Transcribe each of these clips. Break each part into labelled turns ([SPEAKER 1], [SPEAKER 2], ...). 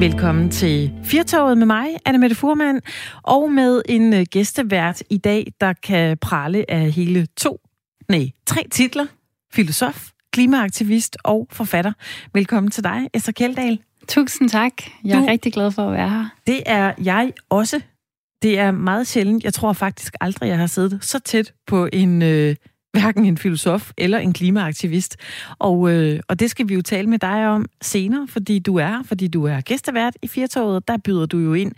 [SPEAKER 1] Velkommen til Firtoget med mig, Anne Mette Furman, og med en øh, gæstevært i dag, der kan prale af hele to, nej, tre titler. Filosof, klimaaktivist og forfatter. Velkommen til dig, Esther Kjeldahl.
[SPEAKER 2] Tusind tak. Jeg er du, rigtig glad for at være her.
[SPEAKER 1] Det er jeg også. Det er meget sjældent. Jeg tror faktisk aldrig, jeg har siddet så tæt på en øh, hverken en filosof eller en klimaaktivist. Og, øh, og det skal vi jo tale med dig om senere, fordi du er fordi du er gæstevært i Firtoget. Der byder du jo ind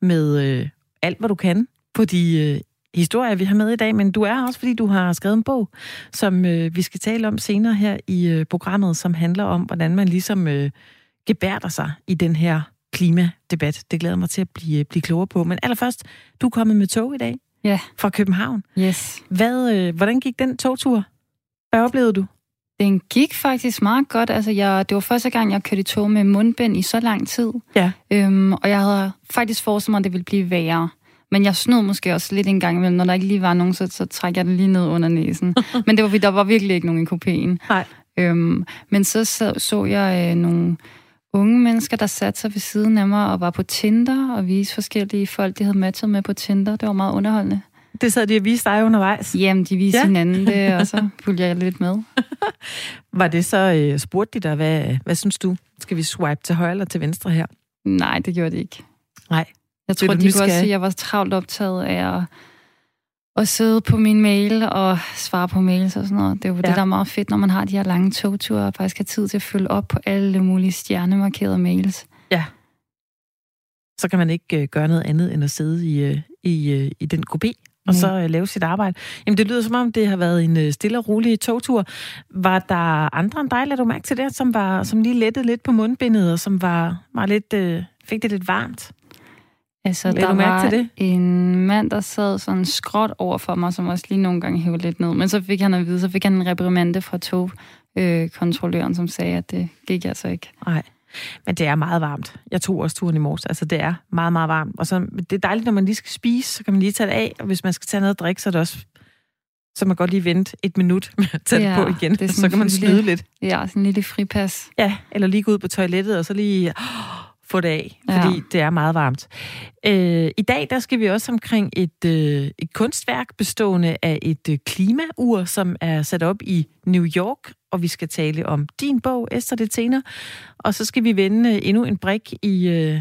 [SPEAKER 1] med øh, alt, hvad du kan på de øh, historier, vi har med i dag, men du er også, fordi du har skrevet en bog, som øh, vi skal tale om senere her i øh, programmet, som handler om, hvordan man ligesom øh, gebærder sig i den her klimadebat. Det glæder mig til at blive, blive klogere på. Men allerførst, du er kommet med tog i dag
[SPEAKER 2] ja.
[SPEAKER 1] fra København.
[SPEAKER 2] Yes.
[SPEAKER 1] Hvad, øh, hvordan gik den togtur? Hvad oplevede du?
[SPEAKER 2] Den gik faktisk meget godt. Altså, jeg, det var første gang, jeg kørte i tog med mundbind i så lang tid.
[SPEAKER 1] Ja.
[SPEAKER 2] Øhm, og jeg havde faktisk forestillet mig, at det ville blive værre. Men jeg snød måske også lidt en gang imellem. Når der ikke lige var nogen, så, så trækker jeg det lige ned under næsen. men det var, der var virkelig ikke nogen i kopien.
[SPEAKER 1] Nej.
[SPEAKER 2] Øhm, men så så, så jeg øh, nogle unge mennesker, der satte sig ved siden af mig og var på Tinder og viste forskellige folk, de havde matchet med på Tinder. Det var meget underholdende.
[SPEAKER 1] Det sad de og viste dig undervejs?
[SPEAKER 2] Jamen, de viste ja. hinanden det, og så fulgte jeg lidt med.
[SPEAKER 1] var det så, øh, spurgte de dig, hvad, hvad synes du? Skal vi swipe til højre eller til venstre her?
[SPEAKER 2] Nej, det gjorde de ikke.
[SPEAKER 1] Nej.
[SPEAKER 2] Jeg tror, de kunne også sige, at jeg var travlt optaget af at, at sidde på min mail og svare på mails og sådan noget. Det er jo ja. det, der er meget fedt, når man har de her lange togture, og faktisk har tid til at følge op på alle mulige stjernemarkerede mails.
[SPEAKER 1] Ja. Så kan man ikke uh, gøre noget andet end at sidde i, uh, i, uh, i den gruppe og så uh, lave sit arbejde. Jamen, det lyder som om, det har været en uh, stille og rolig togtur. Var der andre end dig, lad du mærke til det, som, var, som lige lettede lidt på mundbindet, og som var, var lidt, uh, fik det lidt varmt?
[SPEAKER 2] Altså, Lad der du mærke var til det? en mand, der sad sådan skråt over for mig, som også lige nogle gange hævde lidt ned. Men så fik han at vide, så fik han en reprimande fra togkontrolløren, øh, som sagde, at det gik altså ikke.
[SPEAKER 1] Nej. Men det er meget varmt. Jeg tog også turen i morges. Altså, det er meget, meget varmt. Og så, det er dejligt, når man lige skal spise, så kan man lige tage det af. Og hvis man skal tage noget at drikke, så er det også så man godt lige vente et minut med at tage ja, det på igen. Det så kan man snyde lidt.
[SPEAKER 2] Ja, sådan en lille fripas.
[SPEAKER 1] Ja, eller lige gå ud på toilettet, og så lige... Oh, få det af, fordi ja. det er meget varmt. Øh, I dag der skal vi også omkring et, øh, et kunstværk bestående af et øh, klimaur, som er sat op i New York, og vi skal tale om din bog, Esther Detena. Og så skal vi vende endnu en brik i, øh,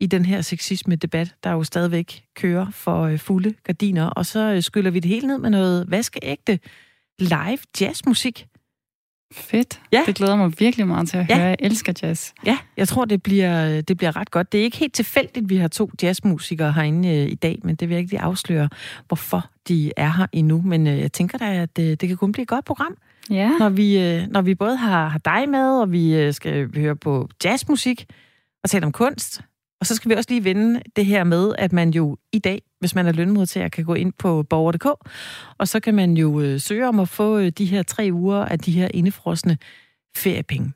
[SPEAKER 1] i den her sexisme-debat, der jo stadigvæk kører for øh, fulde gardiner. Og så øh, skyller vi det hele ned med noget vaskeægte live jazzmusik.
[SPEAKER 2] Fedt. Ja. Det glæder mig virkelig meget til at høre. Ja. Jeg elsker jazz.
[SPEAKER 1] Ja, jeg tror, det bliver, det bliver ret godt. Det er ikke helt tilfældigt, at vi har to jazzmusikere herinde øh, i dag, men det vil jeg ikke lige afsløre, hvorfor de er her endnu. Men øh, jeg tænker da, at det, det kan kun blive et godt program.
[SPEAKER 2] Ja.
[SPEAKER 1] Når vi, øh, når vi både har, har dig med, og vi øh, skal høre på jazzmusik og tale om kunst, og så skal vi også lige vende det her med, at man jo i dag, hvis man er lønmodtager, kan gå ind på borger.dk, og så kan man jo øh, søge om at få øh, de her tre uger af de her indefrosne feriepenge.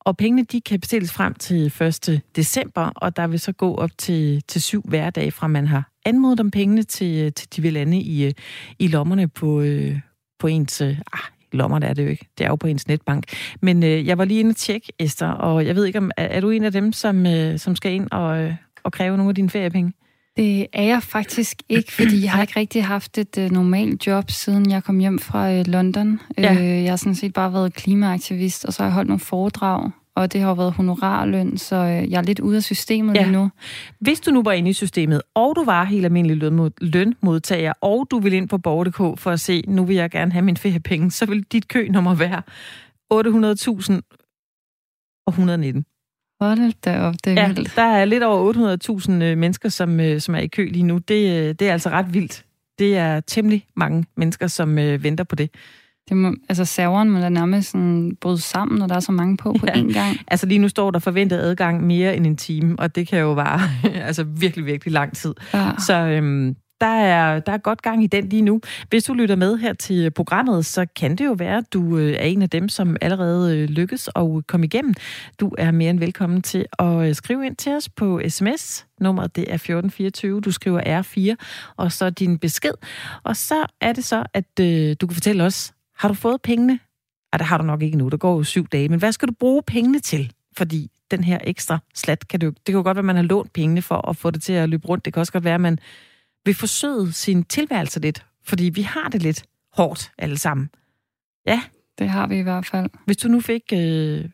[SPEAKER 1] Og pengene, de kan bestilles frem til 1. december, og der vil så gå op til, til syv hverdage fra man har anmodet om pengene, til, øh, til de vil lande i, øh, i lommerne på, øh, på ens... Øh, ah, lommer, det er det jo ikke. Det er jo på ens netbank. Men øh, jeg var lige inde og tjekke, Esther, og jeg ved ikke, om er, er du en af dem, som, øh, som skal ind og, øh, og kræve nogle af dine feriepenge?
[SPEAKER 2] Det er jeg faktisk ikke, fordi jeg har ikke rigtig haft et uh, normalt job, siden jeg kom hjem fra uh, London. Ja. Uh, jeg har sådan set bare været klimaaktivist, og så har jeg holdt nogle foredrag og det har været honorarløn, så øh, jeg er lidt ude af systemet ja. lige nu.
[SPEAKER 1] Hvis du nu var inde i systemet, og du var helt almindelig lønmod, lønmodtager, og du vil ind på Borger.dk for at se, nu vil jeg gerne have min feriepenge, så vil dit kønummer være 800.000 og 119.
[SPEAKER 2] Hold da op, det er ja, vildt.
[SPEAKER 1] der er lidt over 800.000 øh, mennesker, som, øh, som er i kø lige nu. Det, det er altså ret vildt. Det er temmelig mange mennesker, som venter på det.
[SPEAKER 2] Det må, altså serveren må da nærmest sådan bryde sammen, når der er så mange på på ja. én gang.
[SPEAKER 1] Altså lige nu står der forventet adgang mere end en time, og det kan jo være altså virkelig, virkelig lang tid. Ja. Så øhm, der er, der er godt gang i den lige nu. Hvis du lytter med her til programmet, så kan det jo være, at du øh, er en af dem, som allerede øh, lykkes at komme igennem. Du er mere end velkommen til at øh, skrive ind til os på sms. Nummeret det er 1424. Du skriver R4, og så din besked. Og så er det så, at øh, du kan fortælle os, har du fået pengene? Ej, det har du nok ikke nu. Der går jo syv dage. Men hvad skal du bruge pengene til? fordi den her ekstra slat kan det jo, det kan jo godt være, at man har lånt pengene for at få det til at løbe rundt. Det kan også godt være, at man vil forsøge sin tilværelse lidt, fordi vi har det lidt hårdt alle sammen. Ja.
[SPEAKER 2] Det har vi i hvert fald.
[SPEAKER 1] Hvis du nu fik øh,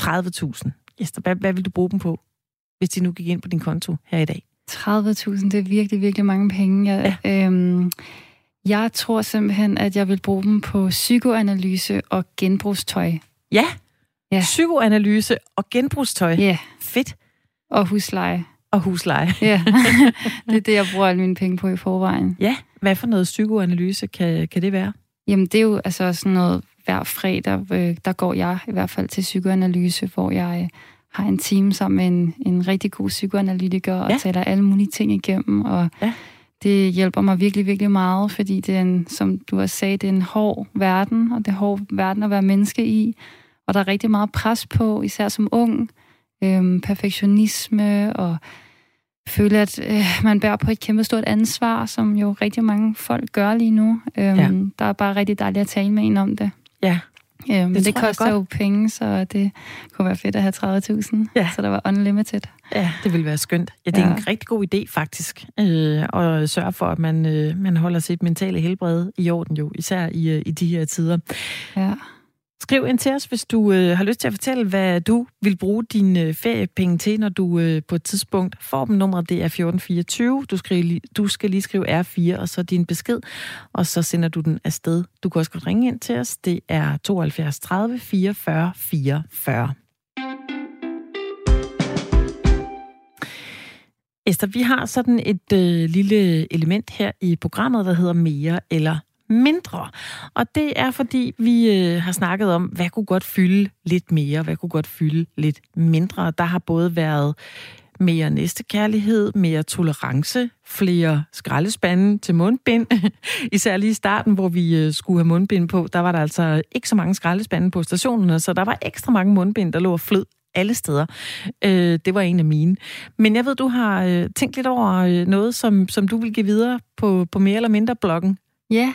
[SPEAKER 1] 30.000, Esther, hvad, hvad vil du bruge dem på, hvis de nu gik ind på din konto her i dag?
[SPEAKER 2] 30.000, det er virkelig, virkelig mange penge. Jeg, ja. øhm, jeg tror simpelthen, at jeg vil bruge dem på psykoanalyse og genbrugstøj.
[SPEAKER 1] Ja, ja. psykoanalyse og genbrugstøj.
[SPEAKER 2] Ja.
[SPEAKER 1] Fedt.
[SPEAKER 2] Og husleje.
[SPEAKER 1] Og husleje.
[SPEAKER 2] Ja, det er det, jeg bruger alle mine penge på i forvejen.
[SPEAKER 1] Ja, hvad for noget psykoanalyse kan, kan det være?
[SPEAKER 2] Jamen, det er jo altså sådan noget, hver fredag, øh, der går jeg i hvert fald til psykoanalyse, hvor jeg øh, har en team sammen med en, en rigtig god psykoanalytiker og ja. taler alle mulige ting igennem, og ja. Det hjælper mig virkelig, virkelig meget, fordi det er en, som du også sagde, det er en hård verden, og det er hård verden at være menneske i, og der er rigtig meget pres på, især som ung, øhm, perfektionisme og føle, at øh, man bærer på et kæmpe stort ansvar, som jo rigtig mange folk gør lige nu. Øhm, ja. Der er bare rigtig dejligt at tale med en om det.
[SPEAKER 1] Ja.
[SPEAKER 2] Øhm, det, det koster jo penge, så det kunne være fedt at have 30.000, ja. så der var unlimited.
[SPEAKER 1] Ja, det ville være skønt. Ja, det er ja. en rigtig god idé faktisk, øh, at sørge for, at man, øh, man holder sit mentale helbred i orden jo, især i, øh, i de her tider.
[SPEAKER 2] Ja.
[SPEAKER 1] Skriv ind til os, hvis du øh, har lyst til at fortælle, hvad du vil bruge dine øh, feriepenge til, når du øh, på et tidspunkt får dem. Nummeret det er 1424. Du, skriver, du skal lige skrive R4, og så din besked, og så sender du den afsted. Du kan også godt ringe ind til os. Det er 72 30 44 44. Esther, vi har sådan et øh, lille element her i programmet, der hedder mere eller mindre. Og det er, fordi vi øh, har snakket om, hvad kunne godt fylde lidt mere, hvad kunne godt fylde lidt mindre. Der har både været mere næstekærlighed, mere tolerance, flere skraldespande til mundbind. Især lige i starten, hvor vi øh, skulle have mundbind på, der var der altså ikke så mange skraldespande på stationerne, så der var ekstra mange mundbind, der lå og flød alle steder. Øh, det var en af mine. Men jeg ved, du har øh, tænkt lidt over øh, noget, som, som du vil give videre på, på mere eller mindre bloggen.
[SPEAKER 2] Ja,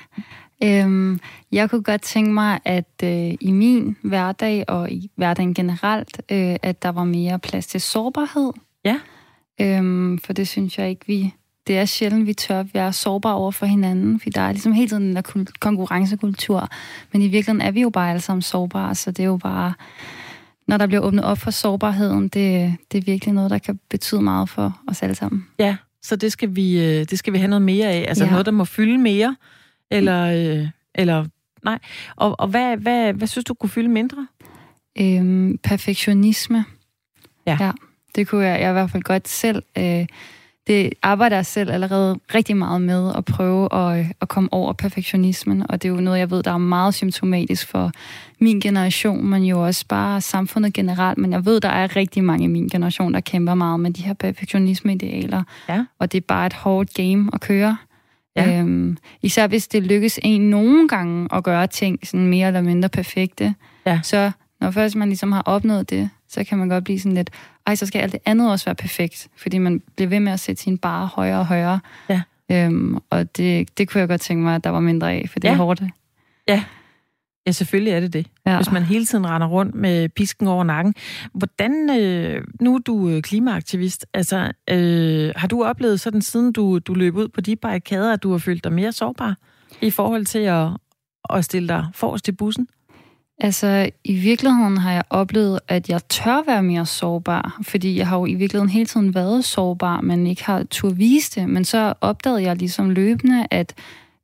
[SPEAKER 2] øhm, jeg kunne godt tænke mig, at øh, i min hverdag og i hverdagen generelt, øh, at der var mere plads til sårbarhed.
[SPEAKER 1] Ja.
[SPEAKER 2] Øhm, for det synes jeg ikke, vi... Det er sjældent, vi tør være sårbare over for hinanden, for der er ligesom hele tiden den der konkurrencekultur. Men i virkeligheden er vi jo bare alle sammen sårbare, så det er jo bare... Når der bliver åbnet op for sårbarheden, det, det er virkelig noget, der kan betyde meget for os alle sammen.
[SPEAKER 1] Ja, så det skal vi, øh, det skal vi have noget mere af. Altså ja. noget, der må fylde mere. Eller, øh, eller nej. Og, og hvad, hvad, hvad synes du kunne fylde mindre?
[SPEAKER 2] Øhm, perfektionisme.
[SPEAKER 1] Ja.
[SPEAKER 2] ja. Det kunne jeg, jeg i hvert fald godt selv. Øh, det arbejder jeg selv allerede rigtig meget med at prøve at, at komme over perfektionismen, og det er jo noget, jeg ved, der er meget symptomatisk for min generation, men jo også bare samfundet generelt, men jeg ved, der er rigtig mange i min generation, der kæmper meget med de her perfektionisme-idealer,
[SPEAKER 1] ja.
[SPEAKER 2] og det er bare et hårdt game at køre. Ja. Øhm, især hvis det lykkes en nogle gange at gøre ting sådan mere eller mindre perfekte,
[SPEAKER 1] ja.
[SPEAKER 2] så når først man ligesom har opnået det, så kan man godt blive sådan lidt, ej, så skal alt det andet også være perfekt, fordi man bliver ved med at sætte sin bare højere og højere.
[SPEAKER 1] Ja.
[SPEAKER 2] Øhm, og det, det kunne jeg godt tænke mig, at der var mindre af, for det ja. er hårdt.
[SPEAKER 1] Ja, Ja, selvfølgelig er det det. Ja. Hvis man hele tiden render rundt med pisken over nakken. Hvordan, øh, nu er du øh, klimaaktivist, altså øh, har du oplevet sådan, siden du, du løb ud på de barrikader, at du har følt dig mere sårbar i forhold til at, at stille dig forrest i bussen?
[SPEAKER 2] Altså, i virkeligheden har jeg oplevet, at jeg tør være mere sårbar, fordi jeg har jo i virkeligheden hele tiden været sårbar, men ikke har tur vise det. Men så opdagede jeg ligesom løbende, at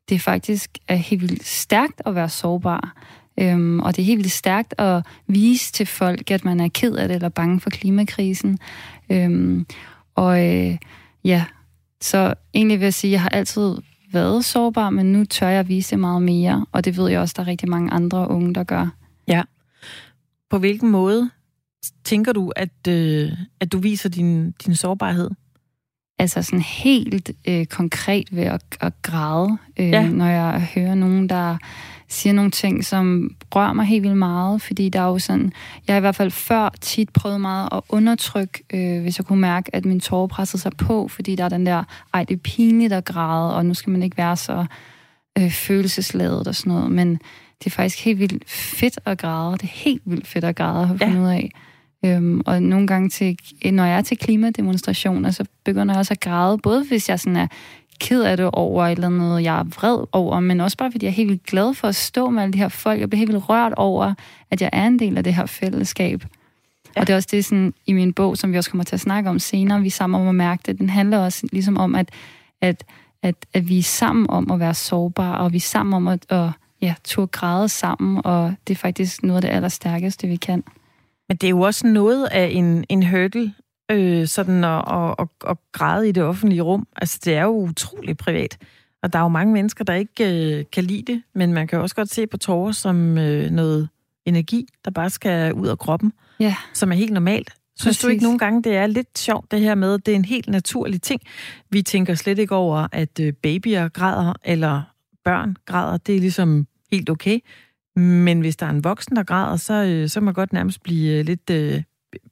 [SPEAKER 2] det faktisk er helt vildt stærkt at være sårbar. Øhm, og det er helt vildt stærkt at vise til folk, at man er ked af det eller bange for klimakrisen. Øhm, og øh, ja, så egentlig vil jeg sige, at jeg har altid været sårbar, men nu tør jeg vise det meget mere, og det ved jeg også, der er rigtig mange andre unge, der gør.
[SPEAKER 1] Ja. På hvilken måde tænker du, at, øh, at du viser din, din sårbarhed?
[SPEAKER 2] Altså sådan helt øh, konkret ved at, at græde, øh, ja. når jeg hører nogen, der siger nogle ting, som rører mig helt vildt meget, fordi der er jo sådan, jeg har i hvert fald før tit prøvet meget at undertrykke, øh, hvis jeg kunne mærke, at min tårer pressede sig på, fordi der er den der, ej, det er pinligt at græde, og nu skal man ikke være så øh, følelsesladet og sådan noget, men det er faktisk helt vildt fedt at græde, det er helt vildt fedt at græde at finde ja. ud af. Øhm, og nogle gange, til, når jeg er til klimademonstrationer, så begynder jeg også at græde, både hvis jeg sådan er ked af det over et eller andet, jeg er vred over, men også bare fordi jeg er helt vildt glad for at stå med alle de her folk. Jeg bliver helt vildt rørt over, at jeg er en del af det her fællesskab. Ja. Og det er også det sådan, i min bog, som vi også kommer til at snakke om senere, vi sammen om at mærke det, den handler også ligesom om, at, at, at, at vi er sammen om at være sårbare, og vi er sammen om at, at ja, turde græde sammen, og det er faktisk noget af det allerstærkeste, vi kan.
[SPEAKER 1] Men det er jo også noget af en, en hurdle, øh, sådan at, at, at, at græde i det offentlige rum. Altså, det er jo utroligt privat. Og der er jo mange mennesker, der ikke øh, kan lide det, men man kan også godt se på tårer som øh, noget energi, der bare skal ud af kroppen,
[SPEAKER 2] ja.
[SPEAKER 1] som er helt normalt. Synes Præcis. du ikke nogle gange, det er lidt sjovt det her med, at det er en helt naturlig ting? Vi tænker slet ikke over, at øh, babyer græder, eller børn græder. Det er ligesom helt okay. Men hvis der er en voksen, der græder, så, øh, så må man godt nærmest blive øh, lidt øh,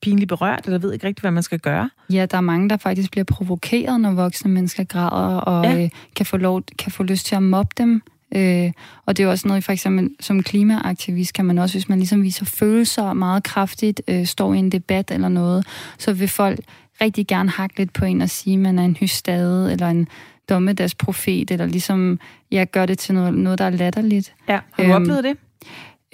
[SPEAKER 1] pinligt berørt, eller ved ikke rigtigt, hvad man skal gøre.
[SPEAKER 2] Ja, der er mange, der faktisk bliver provokeret, når voksne mennesker græder, og ja. øh, kan, få lov, kan få lyst til at mobbe dem. Øh, og det er også noget, for eksempel som klimaaktivist, kan man også, hvis man ligesom viser følelser meget kraftigt, øh, står i en debat eller noget, så vil folk rigtig gerne hakke lidt på en og sige, at man er en hystade, eller en dommedagsprofet, eller ligesom, jeg gør det til noget, noget der er latterligt.
[SPEAKER 1] Ja, har du øhm, oplevet det?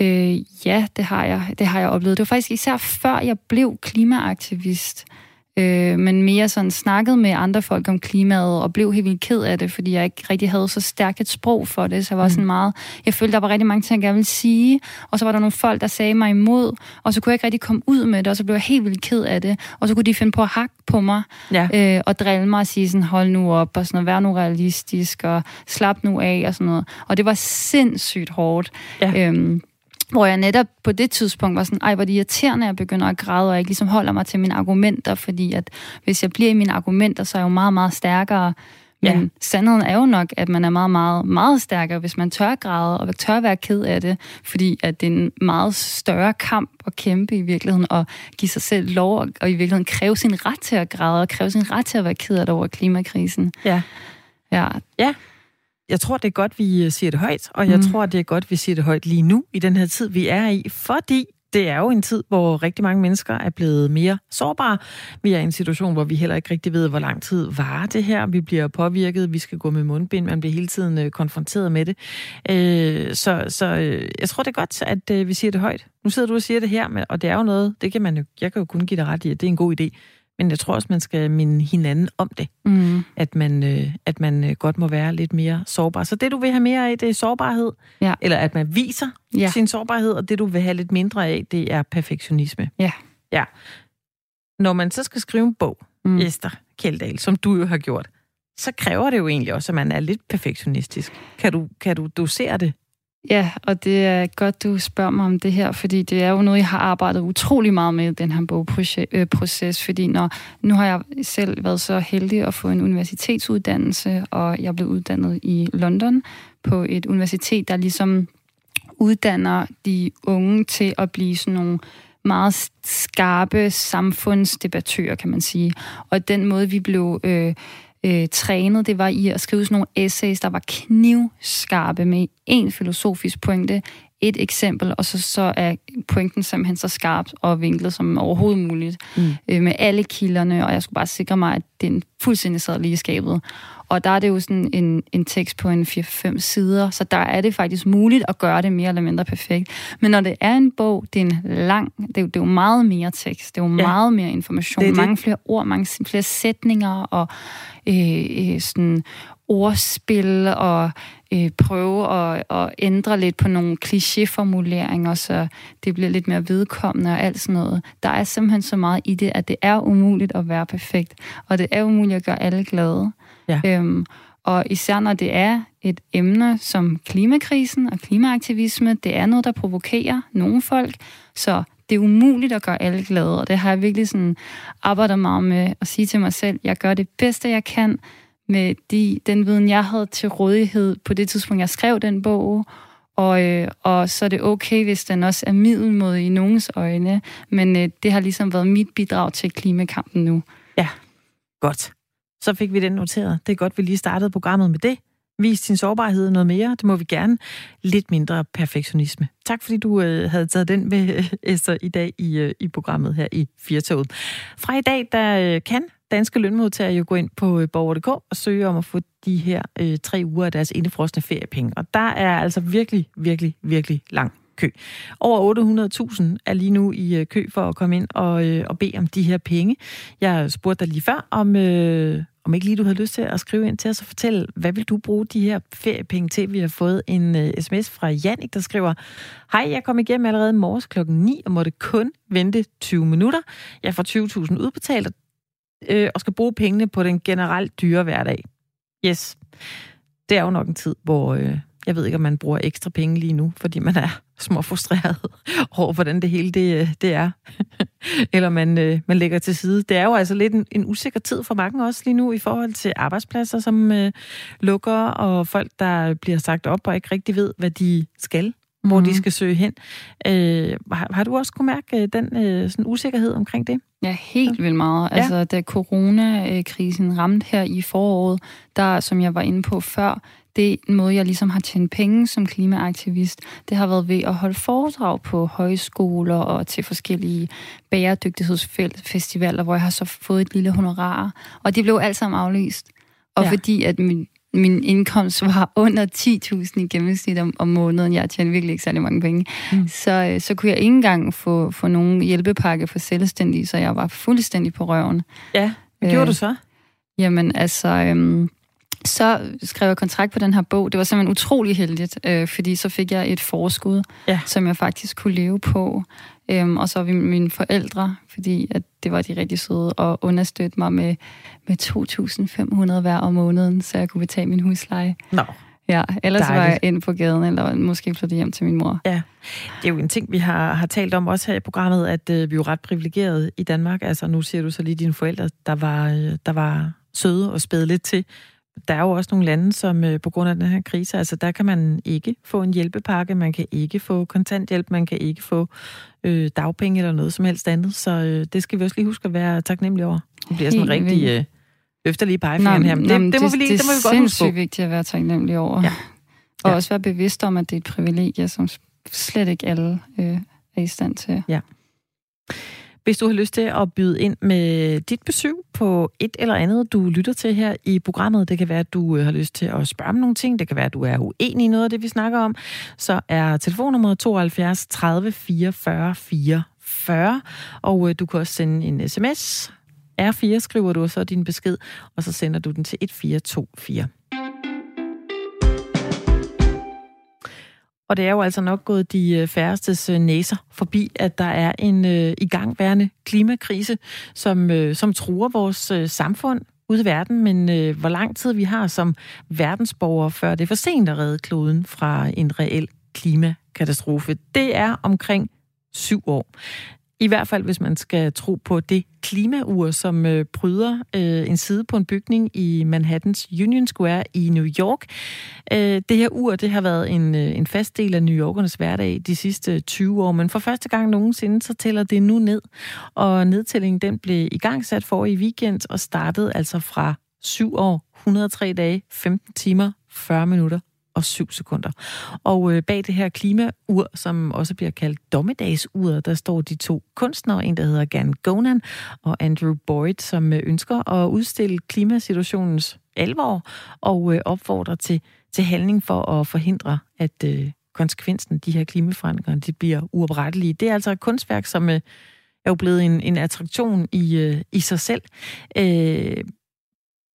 [SPEAKER 2] Øh, ja, det har jeg. Det har jeg oplevet. Det var faktisk især før jeg blev klimaaktivist, øh, men mere sådan snakket med andre folk om klimaet, og blev helt vildt ked af det, fordi jeg ikke rigtig havde så stærkt et sprog for det, så jeg var mm. sådan meget, jeg følte, der var rigtig mange ting, jeg gerne ville sige, og så var der nogle folk, der sagde mig imod, og så kunne jeg ikke rigtig komme ud med det, og så blev jeg helt vildt ked af det, og så kunne de finde på at hakke på mig, ja. øh, og drille mig og sige sådan, hold nu op, og sådan noget, vær nu realistisk, og slap nu af, og sådan noget, og det var sindssygt hårdt. Ja. Øhm, hvor jeg netop på det tidspunkt var sådan, ej, hvor det irriterende, at jeg begynder at græde, og jeg ikke ligesom holder mig til mine argumenter, fordi at hvis jeg bliver i mine argumenter, så er jeg jo meget, meget stærkere. Men ja. sandheden er jo nok, at man er meget, meget, meget stærkere, hvis man tør græde og tør være ked af det, fordi at det er en meget større kamp at kæmpe i virkeligheden, og give sig selv lov, og i virkeligheden kræve sin ret til at græde, og kræve sin ret til at være ked af det over klimakrisen.
[SPEAKER 1] Ja.
[SPEAKER 2] Ja.
[SPEAKER 1] ja jeg tror, det er godt, vi øh, siger det højt, og jeg mm. tror, det er godt, vi siger det højt lige nu, i den her tid, vi er i, fordi det er jo en tid, hvor rigtig mange mennesker er blevet mere sårbare. Vi er i en situation, hvor vi heller ikke rigtig ved, hvor lang tid varer det her. Vi bliver påvirket, vi skal gå med mundbind, man bliver hele tiden øh, konfronteret med det. Øh, så så jeg tror, det er godt, at vi siger det højt. Nu sidder du og siger det her, og det er jo noget, det kan man jo, jeg kan jo kun give dig ret i, at det er en god idé. Men jeg tror også, man skal minde hinanden om det. Mm. At, man, øh, at man øh, godt må være lidt mere sårbar. Så det, du vil have mere af, det er sårbarhed. Ja. Eller at man viser ja. sin sårbarhed. Og det, du vil have lidt mindre af, det er perfektionisme.
[SPEAKER 2] Ja.
[SPEAKER 1] ja. Når man så skal skrive en bog, mm. Esther Kjeldahl, som du jo har gjort, så kræver det jo egentlig også, at man er lidt perfektionistisk. Kan du, kan du dosere det?
[SPEAKER 2] Ja, og det er godt, du spørger mig om det her, fordi det er jo noget, jeg har arbejdet utrolig meget med, den her bogproces, øh, fordi når, nu har jeg selv været så heldig at få en universitetsuddannelse, og jeg blev uddannet i London på et universitet, der ligesom uddanner de unge til at blive sådan nogle meget skarpe samfundsdebattører, kan man sige. Og den måde, vi blev øh, øh, trænet, det var i at skrive sådan nogle essays, der var knivskarpe med en filosofisk pointe, et eksempel, og så, så er pointen simpelthen så skarpt og vinklet som overhovedet muligt, mm. øh, med alle kilderne, og jeg skulle bare sikre mig, at den fuldstændig sad lige i skabet. Og der er det jo sådan en, en tekst på en 4-5 sider, så der er det faktisk muligt at gøre det mere eller mindre perfekt. Men når det er en bog, det er en lang, det er jo, det er jo meget mere tekst, det er jo ja. meget mere information, det det. mange flere ord, mange flere sætninger, og øh, øh, sådan ordspil og øh, prøve at, at ændre lidt på nogle klichéformuleringer, så det bliver lidt mere vedkommende og alt sådan noget. Der er simpelthen så meget i det, at det er umuligt at være perfekt, og det er umuligt at gøre alle glade. Ja. Øhm, og især når det er et emne som klimakrisen og klimaaktivisme, det er noget, der provokerer nogle folk, så det er umuligt at gøre alle glade, og det har jeg virkelig sådan arbejdet meget med at sige til mig selv, jeg gør det bedste, jeg kan med de, den viden, jeg havde til rådighed på det tidspunkt, jeg skrev den bog, og, øh, og så er det okay, hvis den også er middelmodig i nogens øjne, men øh, det har ligesom været mit bidrag til klimakampen nu.
[SPEAKER 1] Ja, godt. Så fik vi den noteret. Det er godt, vi lige startede programmet med det. Vis din sårbarhed noget mere. Det må vi gerne. Lidt mindre perfektionisme. Tak fordi du øh, havde taget den med, øh, Esther, i dag i, øh, i programmet her i Firtoget. Fra i dag, der øh, kan danske lønmodtagere jo gå ind på øh, borger.dk og søge om at få de her øh, tre uger af deres indefrosne feriepenge. Og der er altså virkelig, virkelig, virkelig lang kø. Over 800.000 er lige nu i øh, kø for at komme ind og, øh, og bede om de her penge. Jeg spurgte dig lige før, om, øh, om ikke lige du havde lyst til at skrive ind til os og fortælle, hvad vil du bruge de her feriepenge til? Vi har fået en øh, sms fra Jannik, der skriver, Hej, jeg kom igennem allerede morges klokken 9 og måtte kun vente 20 minutter. Jeg får 20.000 udbetalt øh, og skal bruge pengene på den generelt dyre hverdag. Yes. Det er jo nok en tid, hvor øh, jeg ved ikke, om man bruger ekstra penge lige nu, fordi man er små frustreret over, hvordan det hele det, øh, det er. Eller man, øh, man lægger til side. Det er jo altså lidt en, en usikker tid for mange også lige nu i forhold til arbejdspladser, som øh, lukker, og folk, der bliver sagt op og ikke rigtig ved, hvad de skal hvor mm. de mhm. skal søge hen. Øh, har, har du også kunne mærke øh, den øh, sådan usikkerhed omkring det?
[SPEAKER 2] Ja, helt vildt meget. Ja. Altså, da coronakrisen ramte her i foråret, der, som jeg var inde på før, det er en måde, jeg ligesom har tjent penge som klimaaktivist. Det har været ved at holde foredrag på højskoler og til forskellige bæredygtighedsfestivaler, hvor jeg har så fået et lille honorar. Og det blev alt sammen aflyst. Og ja. fordi at min, min indkomst var under 10.000 i gennemsnit om, om måneden. Jeg tjente virkelig ikke særlig mange penge. Mm. Så, øh, så kunne jeg ikke engang få, få nogen hjælpepakke for selvstændige, så jeg var fuldstændig på røven.
[SPEAKER 1] Ja, hvad gjorde øh, du så?
[SPEAKER 2] Jamen, altså... Øhm, så skrev jeg kontrakt på den her bog. Det var simpelthen utrolig heldigt, øh, fordi så fik jeg et forskud, ja. som jeg faktisk kunne leve på. Øhm, og så mine forældre, fordi at det var de rigtig søde, og understøtte mig med, med 2.500 hver om måneden, så jeg kunne betale min husleje.
[SPEAKER 1] Nå.
[SPEAKER 2] Ja, ellers Dejligt. var jeg ind på gaden, eller måske flyttet hjem til min mor.
[SPEAKER 1] Ja, det er jo en ting, vi har, har talt om også her i programmet, at øh, vi er jo ret privilegerede i Danmark. Altså, nu siger du så lige dine forældre, der var, øh, der var søde og spæde lidt til der er jo også nogle lande, som øh, på grund af den her krise, altså der kan man ikke få en hjælpepakke, man kan ikke få kontanthjælp, man kan ikke få øh, dagpenge eller noget som helst andet. Så øh, det skal vi også lige huske at være taknemmelige over. Det bliver sådan en rigtig øh, øfterlige pegefinger her. Men det, det, det, må vi lige, det, det må vi godt huske
[SPEAKER 2] på. Det er vigtigt at være taknemmelig over. Ja. Og ja. også være bevidst om, at det er et privilegie, som slet ikke alle øh, er i stand til.
[SPEAKER 1] Ja. Hvis du har lyst til at byde ind med dit besøg på et eller andet, du lytter til her i programmet, det kan være, at du øh, har lyst til at spørge om nogle ting, det kan være, at du er uenig i noget af det, vi snakker om, så er telefonnummeret 72 30 44 44, og øh, du kan også sende en sms. R4 skriver du så din besked, og så sender du den til 1424. Og det er jo altså nok gået de øh, færrestes øh, næser forbi, at der er en øh, igangværende klimakrise, som, øh, som truer vores øh, samfund ude i verden, men øh, hvor lang tid vi har som verdensborgere, før det er for sent at redde kloden fra en reel klimakatastrofe, det er omkring syv år. I hvert fald, hvis man skal tro på det klimaur, som øh, bryder øh, en side på en bygning i Manhattans Union Square i New York. Øh, det her ur, det har været en, øh, en fast del af New Yorkernes hverdag de sidste 20 år, men for første gang nogensinde, så tæller det nu ned. Og nedtællingen, den blev igangsat for i weekend og startede altså fra 7 år, 103 dage, 15 timer, 40 minutter og 7 sekunder. Og øh, bag det her klimaur, som også bliver kaldt dommedagsuret, der står de to kunstnere, en der hedder Gan Gonan og Andrew Boyd, som øh, ønsker at udstille klimasituationens alvor og øh, opfordrer til, til handling for at forhindre, at øh, konsekvensen af de her klimaforandringer de bliver uoprettelige. Det er altså et kunstværk, som øh, er jo blevet en, en attraktion i, øh, i sig selv. Øh,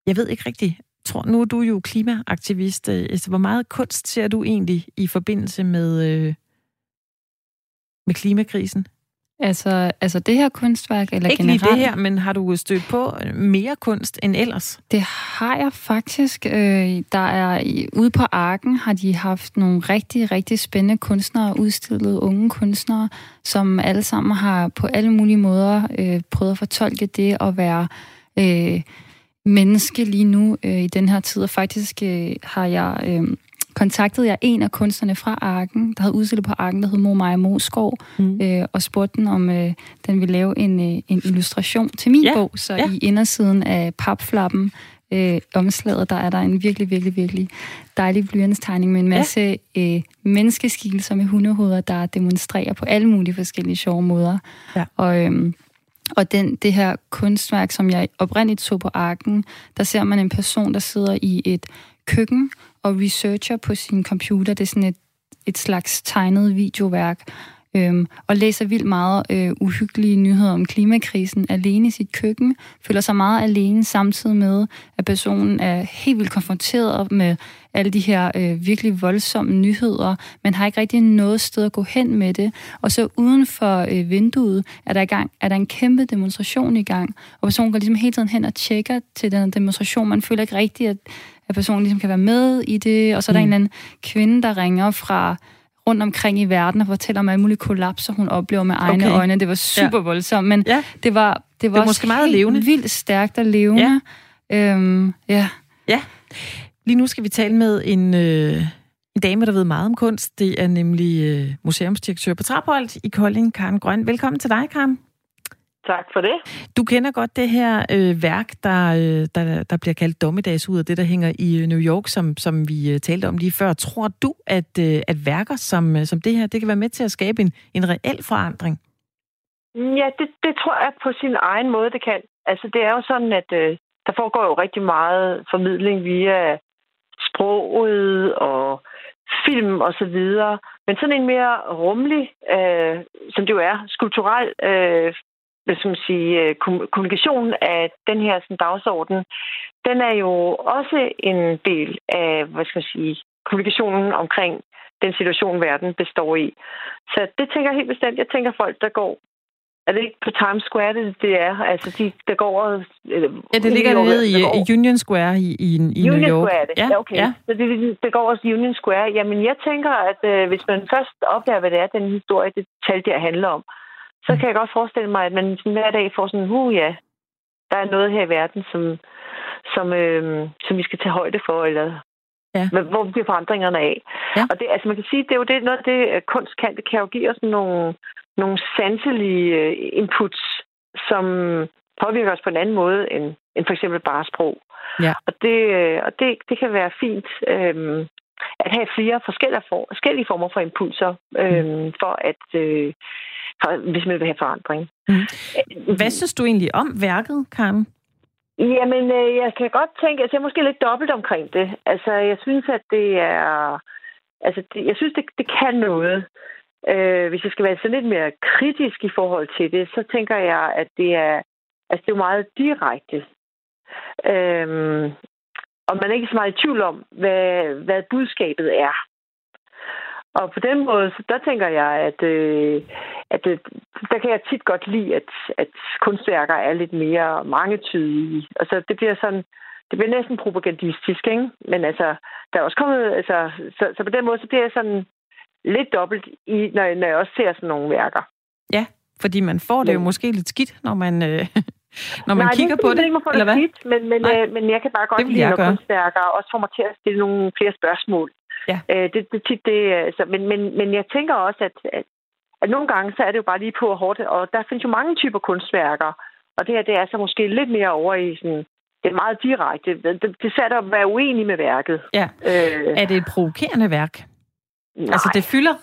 [SPEAKER 1] jeg ved ikke rigtigt, tror, nu er du jo klimaaktivist. Øh, altså, hvor meget kunst ser du egentlig i forbindelse med, øh, med klimakrisen?
[SPEAKER 2] Altså, altså det her kunstværk, eller
[SPEAKER 1] Ikke
[SPEAKER 2] generelt?
[SPEAKER 1] lige det her, men har du stødt på mere kunst end ellers?
[SPEAKER 2] Det har jeg faktisk. Øh, der er ude på Arken har de haft nogle rigtig, rigtig spændende kunstnere, udstillet unge kunstnere, som alle sammen har på alle mulige måder øh, prøvet at fortolke det at være øh, menneske lige nu øh, i den her tid, og faktisk øh, har jeg øh, kontaktet jeg en af kunstnerne fra Arken, der havde udstillet på Arken, der hed Mo Maja Moskov, mm. øh, og spurgte den, om øh, den ville lave en, øh, en illustration til min ja. bog, så ja. i indersiden af papflappen øh, omslaget, der er der en virkelig, virkelig, virkelig dejlig blyantstegning med en masse ja. øh, menneskeskikkelser med hundehoveder, der demonstrerer på alle mulige forskellige sjove måder. Ja. Og, øh, og den, det her kunstværk, som jeg oprindeligt så på arken, der ser man en person, der sidder i et køkken og researcher på sin computer. Det er sådan et, et slags tegnet videoværk, øhm, og læser vildt meget øh, uhyggelige nyheder om klimakrisen alene i sit køkken, føler sig meget alene samtidig med, at personen er helt vildt konfronteret med alle de her øh, virkelig voldsomme nyheder, men har ikke rigtig noget sted at gå hen med det. Og så uden for øh, vinduet er der, i gang, er der en kæmpe demonstration i gang, og personen går ligesom hele tiden hen og tjekker til den demonstration. Man føler ikke rigtigt, at, at personen ligesom kan være med i det, og så er der mm. en eller anden kvinde, der ringer fra rundt omkring i verden og fortæller om alle mulige kollapser, hun oplever med egne okay. øjne. Det var super ja. voldsomt, men ja. det var, det var, det var måske meget levende. vildt stærkt og levende. Ja. Øhm, ja.
[SPEAKER 1] ja. Lige nu skal vi tale med en, øh, en dame, der ved meget om kunst. Det er nemlig øh, museumsdirektør på Trapholdt i Kolding, Karen Grøn. Velkommen til dig, Karen.
[SPEAKER 3] Tak for det.
[SPEAKER 1] Du kender godt det her øh, værk, der, øh, der, der bliver kaldt Dommedagsud, og det, der hænger i New York, som, som vi øh, talte om lige før. Tror du, at, øh, at værker som, øh, som det her, det kan være med til at skabe en, en reel forandring?
[SPEAKER 3] Ja, det, det tror jeg på sin egen måde, det kan. Altså, det er jo sådan, at øh, der foregår jo rigtig meget formidling via sproget og film og så videre. Men sådan en mere rummelig, øh, som det jo er, skulpturel øh, hvad skal man sige, øh, kommunikationen af den her sådan, dagsorden, den er jo også en del af, hvad skal man sige, kommunikationen omkring den situation, verden består i. Så det tænker jeg helt bestemt. Jeg tænker folk, der går er det ikke på Times Square, det, det er? Altså, de, der går.
[SPEAKER 1] Øh, ja, det ligger nede i, i Union Square i, i, i
[SPEAKER 3] Union
[SPEAKER 1] New York.
[SPEAKER 3] Square, det. Ja, okay. Ja. Så det, det går også i Union Square. Jamen, jeg tænker, at øh, hvis man først opdager, hvad det er, den historie, det tal der handler om, så kan jeg godt forestille mig, at man sådan hver dag får sådan, uh ja, der er noget her i verden, som, som, øh, som vi skal tage højde for, eller ja. hvor bliver forandringerne af. Ja. Og det, altså man kan sige, det er jo det, noget af det, øh, kunst kan, det kan jo give os nogle, nogle sanselige øh, inputs, som påvirker os på en anden måde end, end for eksempel bare sprog. Ja. Og, det, øh, og det, det kan være fint øh, at have flere forskellige, for, forskellige former for impulser, øh, mm. for at øh, for, hvis man vil have forandring. Mm.
[SPEAKER 1] Hvad synes du egentlig om værket, Karen?
[SPEAKER 3] Jamen, øh, jeg kan godt tænke, at jeg er måske lidt dobbelt omkring det. Altså, jeg synes, at det er... Altså, det, jeg synes, det, det kan noget. Øh, hvis jeg skal være så lidt mere kritisk i forhold til det, så tænker jeg, at det er, altså, det er meget direkte. Øh, og man er ikke så meget i tvivl om, hvad, hvad budskabet er. Og på den måde, så der tænker jeg, at, øh, at øh, der kan jeg tit godt lide, at, at kunstværker er lidt mere mangetydige. Altså, det bliver sådan, det bliver næsten propagandistisk, ikke? Men altså, der er også kommet, altså, så, så på den måde, så bliver jeg sådan lidt dobbelt, i, når, når jeg også ser sådan nogle værker.
[SPEAKER 1] Ja, fordi man får det men, jo måske lidt skidt, når man, øh, når man
[SPEAKER 3] nej,
[SPEAKER 1] kigger
[SPEAKER 3] det,
[SPEAKER 1] på det,
[SPEAKER 3] ikke, eller hvad? Skidt, men, men, øh, men jeg kan bare godt lide, når kunstværker også får mig til at stille nogle flere spørgsmål. Ja. Øh, det, det tit det, altså, men, men, men jeg tænker også, at, at, at nogle gange, så er det jo bare lige på og hårdt, og der findes jo mange typer kunstværker, og det her, det er så måske lidt mere over i sådan, det er meget direkte. Det, det, sat at være uenig med værket.
[SPEAKER 1] Ja. Øh, er det et provokerende værk? Nej. Altså, det fylder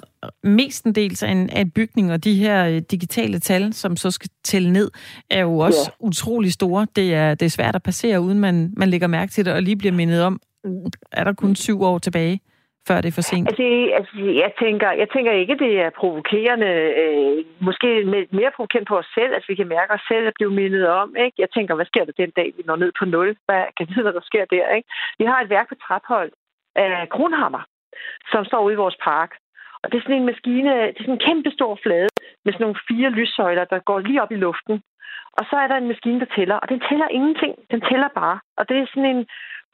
[SPEAKER 1] mestendels af en, af en bygning, og de her øh, digitale tal, som så skal tælle ned, er jo også ja. utrolig store. Det er, det er svært at passere, uden man, man lægger mærke til det, og lige bliver mindet om, er der kun syv år tilbage? Før det er for sent?
[SPEAKER 3] Altså, altså jeg, tænker, jeg tænker ikke, det er provokerende. Øh, måske mere provokerende på os selv, at vi kan mærke os selv at blive mindet om. Ikke? Jeg tænker, hvad sker der den dag, vi når ned på nul? Hvad kan vide, hvad der sker der? Ikke? Vi har et værk på Traphold af Kronhammer, som står ude i vores park. Og det er sådan en maskine, det er sådan en kæmpe stor flade med sådan nogle fire lyssøjler, der går lige op i luften. Og så er der en maskine, der tæller, og den tæller ingenting. Den tæller bare. Og det er sådan en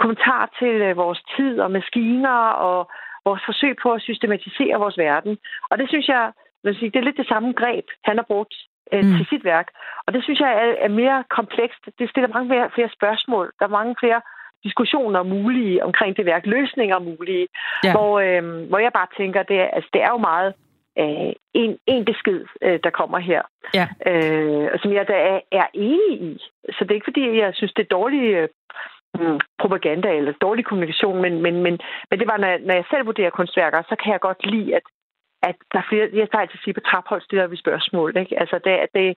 [SPEAKER 3] kommentar til øh, vores tid og maskiner og vores forsøg på at systematisere vores verden. Og det synes jeg, det er lidt det samme greb, han har brugt øh, mm. til sit værk. Og det synes jeg er, er mere komplekst. Det stiller mange flere, flere spørgsmål. Der er mange flere diskussioner mulige omkring det værk, løsninger mulige, ja. hvor, øh, hvor jeg bare tænker, det er, altså, det er jo meget øh, en, en besked, øh, der kommer her, ja. øh, og som jeg da er, er enig i. Så det er ikke fordi, jeg synes, det er dårlige propaganda eller dårlig kommunikation, men, men, men, men det var, når jeg, når jeg selv vurderer kunstværker, så kan jeg godt lide, at, at der er flere, jeg tager altid sige, på traphold stiller vi spørgsmål. Ikke? Altså, det, det,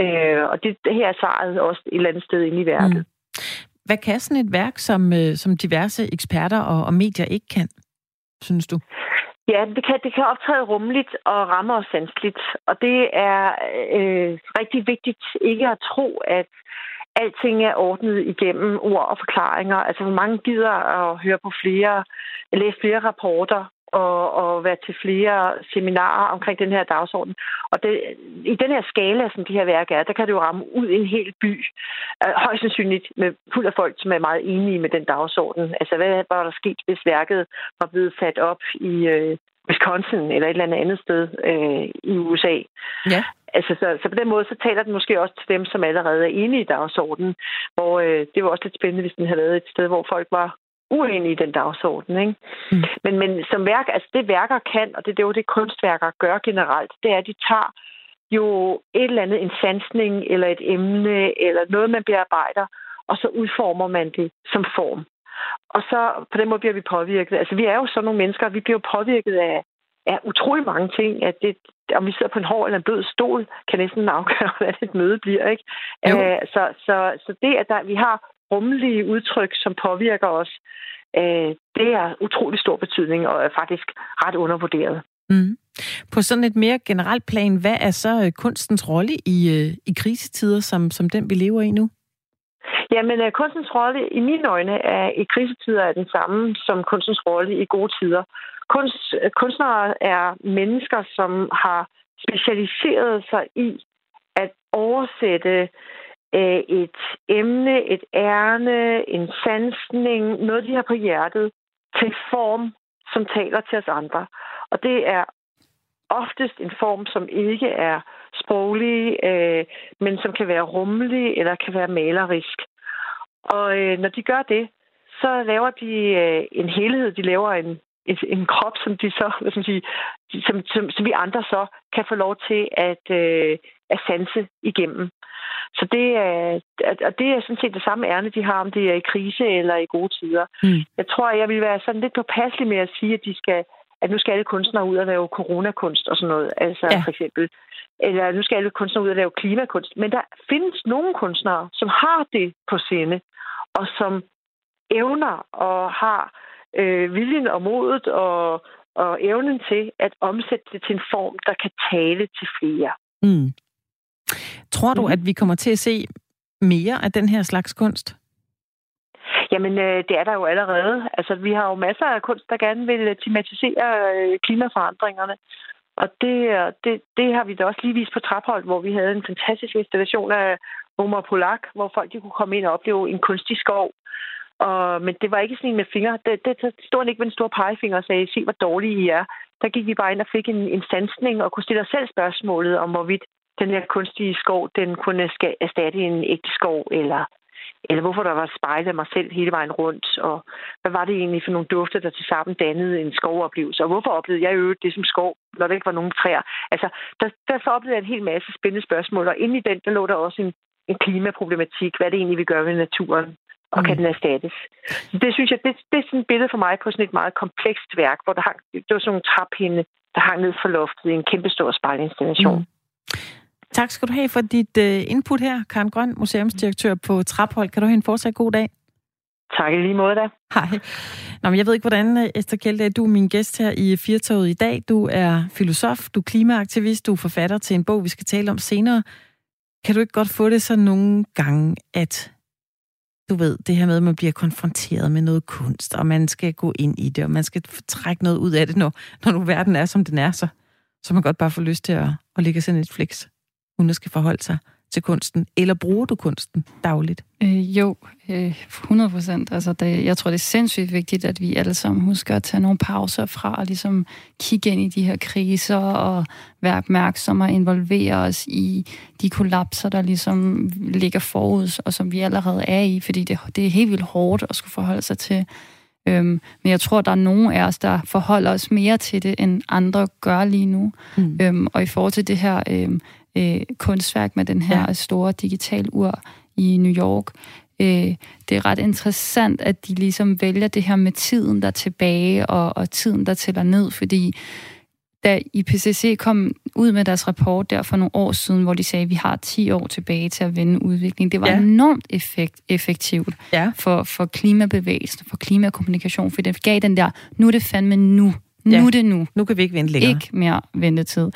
[SPEAKER 3] øh, og det, det her er svaret også et eller andet sted inde i verden. Mm.
[SPEAKER 1] Hvad kan sådan et værk, som, øh, som diverse eksperter og, og medier ikke kan, synes du?
[SPEAKER 3] Ja, det kan, det kan optræde rummeligt og ramme os sandsligt. Og det er øh, rigtig vigtigt ikke at tro, at alting er ordnet igennem ord og forklaringer. Altså, hvor mange gider at høre på flere, læse flere rapporter og, og være til flere seminarer omkring den her dagsorden. Og det, i den her skala, som de her værker er, der kan det jo ramme ud i en hel by. Uh, højst sandsynligt med fuld af folk, som er meget enige med den dagsorden. Altså, hvad var der sket, hvis værket var blevet sat op i øh, Wisconsin eller et eller andet andet sted øh, i USA?
[SPEAKER 1] Ja.
[SPEAKER 3] Altså, så, så på den måde, så taler den måske også til dem, som allerede er enige i dagsordenen. Hvor øh, det var også lidt spændende, hvis den havde været et sted, hvor folk var uenige i den dagsorden. Ikke? Mm. Men, men som værk, altså det værker kan, og det, det er jo det kunstværker gør generelt, det er, at de tager jo et eller andet, en sansning eller et emne, eller noget, man bearbejder, og så udformer man det som form. Og så på den måde bliver vi påvirket. Altså vi er jo sådan nogle mennesker, vi bliver påvirket af, af utrolig mange ting. At det, om vi sidder på en hård eller en blød stol, kan næsten afgøre, hvad et møde bliver. Ikke? Æ, øh, så, så, så det, at der, vi har rummelige udtryk, som påvirker os, øh, det er utrolig stor betydning og er faktisk ret undervurderet.
[SPEAKER 1] Mm. På sådan et mere generelt plan, hvad er så øh, kunstens rolle i, øh, i krisetider, som, som den vi lever i nu?
[SPEAKER 3] Jamen, kunstens rolle i mine øjne er i krisetider er den samme som kunstens rolle i gode tider. Kunst, øh, kunstnere er mennesker, som har specialiseret sig i at oversætte øh, et emne, et ærne, en sansning, noget, de har på hjertet, til form, som taler til os andre. Og det er oftest en form, som ikke er sproglig, øh, men som kan være rummelig eller kan være malerisk. Og øh, når de gør det, så laver de øh, en helhed. De laver en, en, en krop, som de så, hvad skal man sige, som, som, som vi andre så kan få lov til at, øh, at sanse igennem. Så det er, og det er sådan set det samme ærne, de har, om det er i krise eller i gode tider. Mm. Jeg tror, jeg vil være sådan lidt påpasselig med at sige, at de skal at nu skal alle kunstnere ud og lave coronakunst og sådan noget, altså ja. for eksempel. Eller nu skal alle kunstnere ud og lave klimakunst. Men der findes nogle kunstnere, som har det på sinde, og som evner og har øh, viljen og modet og, og evnen til at omsætte det til en form, der kan tale til flere.
[SPEAKER 1] Mm. Tror du, mm. at vi kommer til at se mere af den her slags kunst?
[SPEAKER 3] Jamen, øh, det er der jo allerede. Altså, vi har jo masser af kunst, der gerne vil tematisere øh, klimaforandringerne. Og det, det, det har vi da også lige vist på Traphold, hvor vi havde en fantastisk installation af Omar Polak, hvor folk de kunne komme ind og opleve en kunstig skov. Og, men det var ikke sådan en med fingre. Det, det stod ikke med en stor pegefinger og sagde, se hvor dårlige I er. Der gik vi bare ind og fik en, en sansning og kunne stille os selv spørgsmålet om, hvorvidt den her kunstige skov, den kunne erstatte en ægte skov, eller, eller hvorfor der var spejlet af mig selv hele vejen rundt, og hvad var det egentlig for nogle dufte, der til sammen dannede en skovoplevelse, og hvorfor oplevede jeg øvrigt det som skov, når der ikke var nogen træer. Altså, der, der så oplevede jeg en hel masse spændende spørgsmål, og inde i den, der lå der også en, en klimaproblematik, hvad det egentlig vi gør ved naturen, og mm. kan den erstattes. Det synes jeg, det, det er sådan et billede for mig på sådan et meget komplekst værk, hvor der hang, det var sådan nogle traphinde, der hang ned for loftet i en kæmpe stor spejlinstallation. Mm.
[SPEAKER 1] Tak skal du have for dit uh, input her, Karen Grøn, museumsdirektør på Traphold. Kan du have en fortsat god dag?
[SPEAKER 3] Tak i lige måde da.
[SPEAKER 1] Hej. Nå, men jeg ved ikke, hvordan, øh, Esther Kjelde, du er min gæst her i Firtoget i dag. Du er filosof, du er klimaaktivist, du er forfatter til en bog, vi skal tale om senere. Kan du ikke godt få det så nogle gange, at du ved, det her med, at man bliver konfronteret med noget kunst, og man skal gå ind i det, og man skal trække noget ud af det, når, når nu verden er, som den er, så, så man godt bare får lyst til at, at ligge se netflix uden at skal forholde sig til kunsten? Eller bruger du kunsten dagligt?
[SPEAKER 2] Øh, jo, øh, 100 procent. Altså, det, jeg tror, det er sindssygt vigtigt, at vi alle sammen husker at tage nogle pauser fra og ligesom kigge ind i de her kriser og være opmærksomme og involvere os i de kollapser, der ligesom ligger forud, og som vi allerede er i, fordi det, det er helt vildt hårdt at skulle forholde sig til. Øhm, men jeg tror, der er nogen af os, der forholder os mere til det, end andre gør lige nu. Mm. Øhm, og i forhold til det her øhm, øh, kunstværk med den her ja. store digital ur i New York, øh, det er ret interessant, at de ligesom vælger det her med tiden, der er tilbage, og, og tiden, der tæller ned, fordi da IPCC kom ud med deres rapport der for nogle år siden, hvor de sagde, at vi har 10 år tilbage til at vende udviklingen. Det var ja. enormt effekt, effektivt ja. for, for klimabevægelsen, for klimakommunikation, for det gav den der, nu er det fandme nu. Nu ja. er det nu.
[SPEAKER 1] Nu kan vi ikke vente længere.
[SPEAKER 2] Ikke mere ventetid.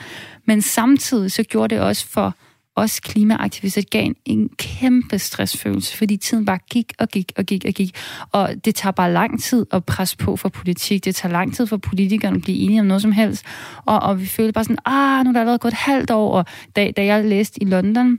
[SPEAKER 2] Men samtidig så gjorde det også for os klimaaktivister gav en, en kæmpe stressfølelse, fordi tiden bare gik og gik og gik og gik. Og det tager bare lang tid at presse på for politik. Det tager lang tid for politikerne at blive enige om noget som helst. Og, og vi følte bare sådan, ah, nu er der allerede gået et halvt år. Og da, da jeg læste i London,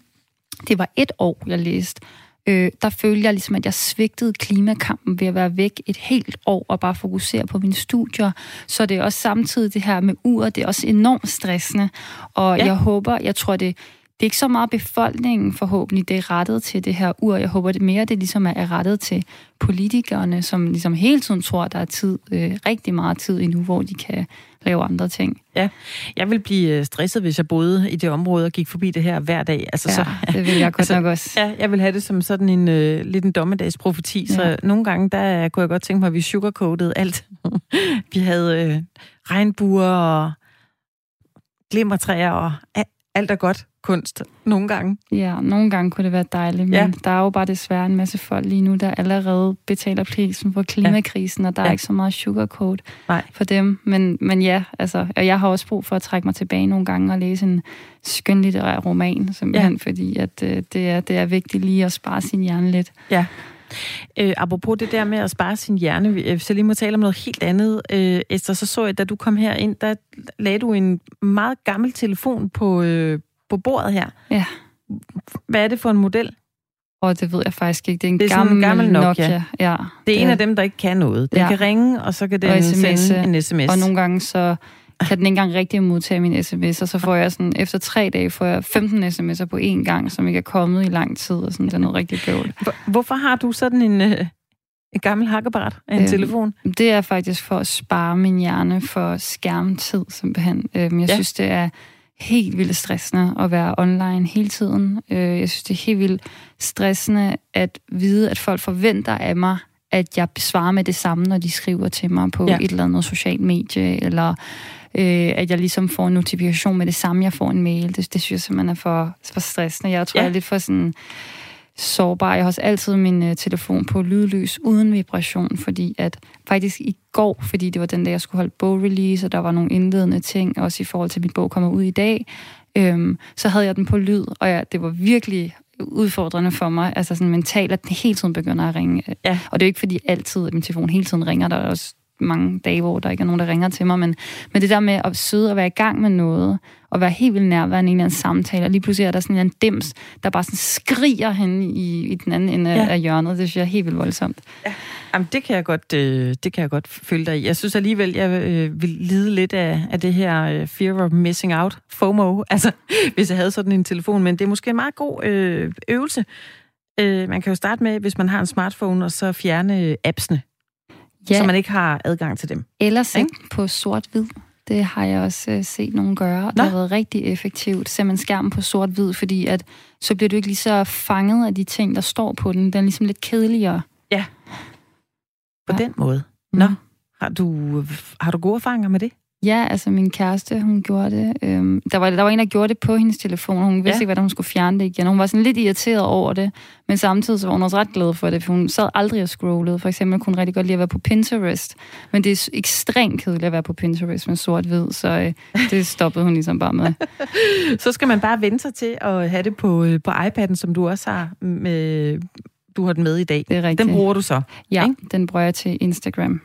[SPEAKER 2] det var et år, jeg læste, øh, der følte jeg ligesom, at jeg svigtede klimakampen ved at være væk et helt år og bare fokusere på mine studier. Så det er også samtidig det her med uret, det er også enormt stressende. Og ja. jeg håber, jeg tror, det det er ikke så meget befolkningen forhåbentlig, det er rettet til det her ur. Jeg håber det mere, det ligesom er rettet til politikerne, som ligesom hele tiden tror, der er tid, øh, rigtig meget tid endnu, hvor de kan lave andre ting.
[SPEAKER 1] Ja, jeg vil blive øh, stresset, hvis jeg boede i det område og gik forbi det her hver dag.
[SPEAKER 2] Altså, ja, så, det vil jeg godt altså, nok også.
[SPEAKER 1] Ja, jeg vil have det som sådan en øh, lidt en dommedagsprofeti, ja. så nogle gange, der kunne jeg godt tænke mig, at vi sugarcoatede alt. vi havde øh, regnbuer og glimmertræer og alt er godt kunst nogle gange.
[SPEAKER 2] Ja, nogle gange kunne det være dejligt, men ja. der er jo bare desværre en masse folk lige nu, der allerede betaler prisen for klimakrisen, ja. og der ja. er ikke så meget sugarcoat Nej. for dem. Men, men ja, altså, og jeg har også brug for at trække mig tilbage nogle gange og læse en skønlitterær roman, simpelthen, ja. fordi at, øh, det, er, det er vigtigt lige at spare sin hjerne lidt.
[SPEAKER 1] Ja. Øh, apropos det der med at spare sin hjerne, hvis jeg lige må tale om noget helt andet, øh, Esther, så så jeg, da du kom her ind, der lagde du en meget gammel telefon på, øh, på bordet her.
[SPEAKER 2] Ja.
[SPEAKER 1] Hvad er det for en model?
[SPEAKER 2] Og det ved jeg faktisk ikke. Det er en, det er gammel, en gammel Nokia. Nokia. Ja,
[SPEAKER 1] det er en af dem, der ikke kan noget. Den ja. kan ringe, og så kan den sende en sms.
[SPEAKER 2] Og nogle gange så kan den ikke engang rigtig modtage min sms, og så får jeg sådan, efter tre dage får jeg 15 sms'er på én gang, som ikke er kommet i lang tid, og sådan, det er noget rigtig bøvl.
[SPEAKER 1] Hvorfor har du sådan en, øh, en gammel hakkeapparat af en øhm, telefon?
[SPEAKER 2] Det er faktisk for at spare min hjerne for skærmtid, simpelthen. Øhm, jeg ja. synes, det er helt vildt stressende at være online hele tiden. Øh, jeg synes, det er helt vildt stressende at vide, at folk forventer af mig, at jeg besvarer med det samme, når de skriver til mig på ja. et eller andet socialt medie, eller øh, at jeg ligesom får en notifikation med det samme, jeg får en mail. Det, det synes jeg simpelthen er for, for stressende. Jeg tror, ja. jeg er lidt for sådan sårbar. Jeg har også altid min uh, telefon på lydløs uden vibration, fordi at faktisk i går, fordi det var den dag, jeg skulle holde bogrelease, og der var nogle indledende ting, også i forhold til, at min bog kommer ud i dag, øhm, så havde jeg den på lyd, og ja, det var virkelig udfordrende for mig, altså sådan mentalt, at den hele tiden begynder at ringe. Ja. Og det er jo ikke fordi altid, at min telefon hele tiden ringer, der er også mange dage, hvor der ikke er nogen, der ringer til mig, men, men det der med at sidde og være i gang med noget, og være helt vildt nærværende i en eller anden samtale, og lige pludselig er der sådan en dims, der bare sådan skriger hen i, i den anden ende ja. af hjørnet, det synes jeg er helt vildt voldsomt. Ja.
[SPEAKER 1] Jamen, det kan jeg godt, øh, det kan jeg godt følge dig i. Jeg synes alligevel, jeg øh, vil lide lidt af, af det her øh, fear of missing out, FOMO, altså hvis jeg havde sådan en telefon, men det er måske en meget god øh, øvelse. Øh, man kan jo starte med, hvis man har en smartphone, og så fjerne appsene ja. så man ikke har adgang til dem.
[SPEAKER 2] Eller sæt på sort-hvid. Det har jeg også øh, set nogen gøre. Nå. Det har været rigtig effektivt. Ser man skærmen på sort-hvid, fordi at, så bliver du ikke lige så fanget af de ting, der står på den. Den er ligesom lidt kedeligere.
[SPEAKER 1] Ja. På ja. den måde. Nå. Mm. Har du, har du gode erfaringer med det?
[SPEAKER 2] Ja, altså min kæreste, hun gjorde det. Øhm, der, var, der var en, der gjorde det på hendes telefon. Hun vidste ja. ikke, hvordan hun skulle fjerne det igen. Hun var sådan lidt irriteret over det, men samtidig så var hun også ret glad for det, for hun sad aldrig og scrollede. For eksempel kunne hun rigtig godt lide at være på Pinterest, men det er ekstremt kedeligt at være på Pinterest med sort-hvid, så øh, det stoppede hun ligesom bare med.
[SPEAKER 1] så skal man bare vente sig til at have det på, øh, på iPad'en, som du også har med, du har den med i dag.
[SPEAKER 2] Det er rigtigt.
[SPEAKER 1] Den bruger du så?
[SPEAKER 2] Ja, ikke? den bruger jeg til Instagram.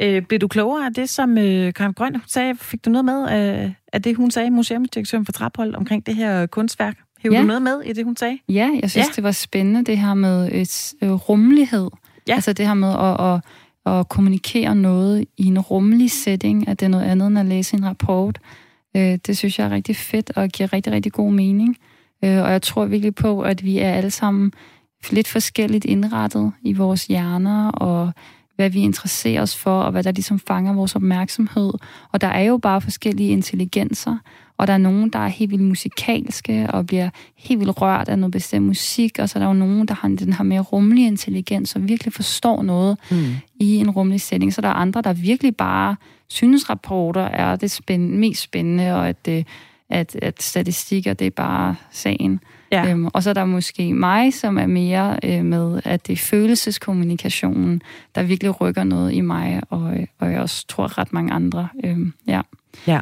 [SPEAKER 1] Øh, blev du klogere af det, som øh, Karen Grøn sagde? Fik du noget med af, af det, hun sagde, museumsdirektøren for Traphold, omkring det her kunstværk? Hævde ja. du noget med i det, hun sagde?
[SPEAKER 2] Ja, jeg synes, ja. det var spændende, det her med et, øh, rummelighed. Ja. Altså det her med at, at, at kommunikere noget i en rummelig setting, at det er noget andet end at læse en rapport. Øh, det synes jeg er rigtig fedt og giver rigtig, rigtig god mening. Øh, og jeg tror virkelig på, at vi er alle sammen lidt forskelligt indrettet i vores hjerner, og hvad vi interesserer os for, og hvad der ligesom fanger vores opmærksomhed. Og der er jo bare forskellige intelligenser, og der er nogen, der er helt vildt musikalske og bliver helt vildt rørt af noget bestemt musik, og så er der jo nogen, der har den her mere rummelige intelligens og virkelig forstår noget mm. i en rummelig setting. Så der er andre, der virkelig bare synes, rapporter er det spændende, mest spændende, og at, det, at, at statistikker, det er bare sagen. Ja. Øhm, og så er der måske mig, som er mere øh, med, at det er følelseskommunikationen, der virkelig rykker noget i mig, og, og jeg også tror ret mange andre. Øhm, ja.
[SPEAKER 1] ja.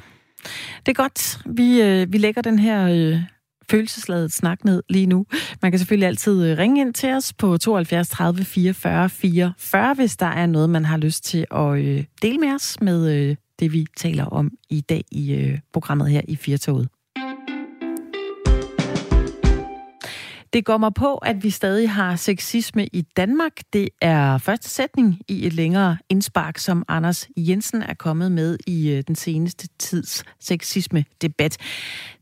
[SPEAKER 1] Det er godt. Vi, øh, vi lægger den her øh, følelsesladet snak ned lige nu. Man kan selvfølgelig altid øh, ringe ind til os på 72 30 44 44, hvis der er noget, man har lyst til at øh, dele med os med øh, det, vi taler om i dag i øh, programmet her i Firtoget. Det går mig på, at vi stadig har sexisme i Danmark. Det er første sætning i et længere indspark, som Anders Jensen er kommet med i øh, den seneste tids sexisme-debat.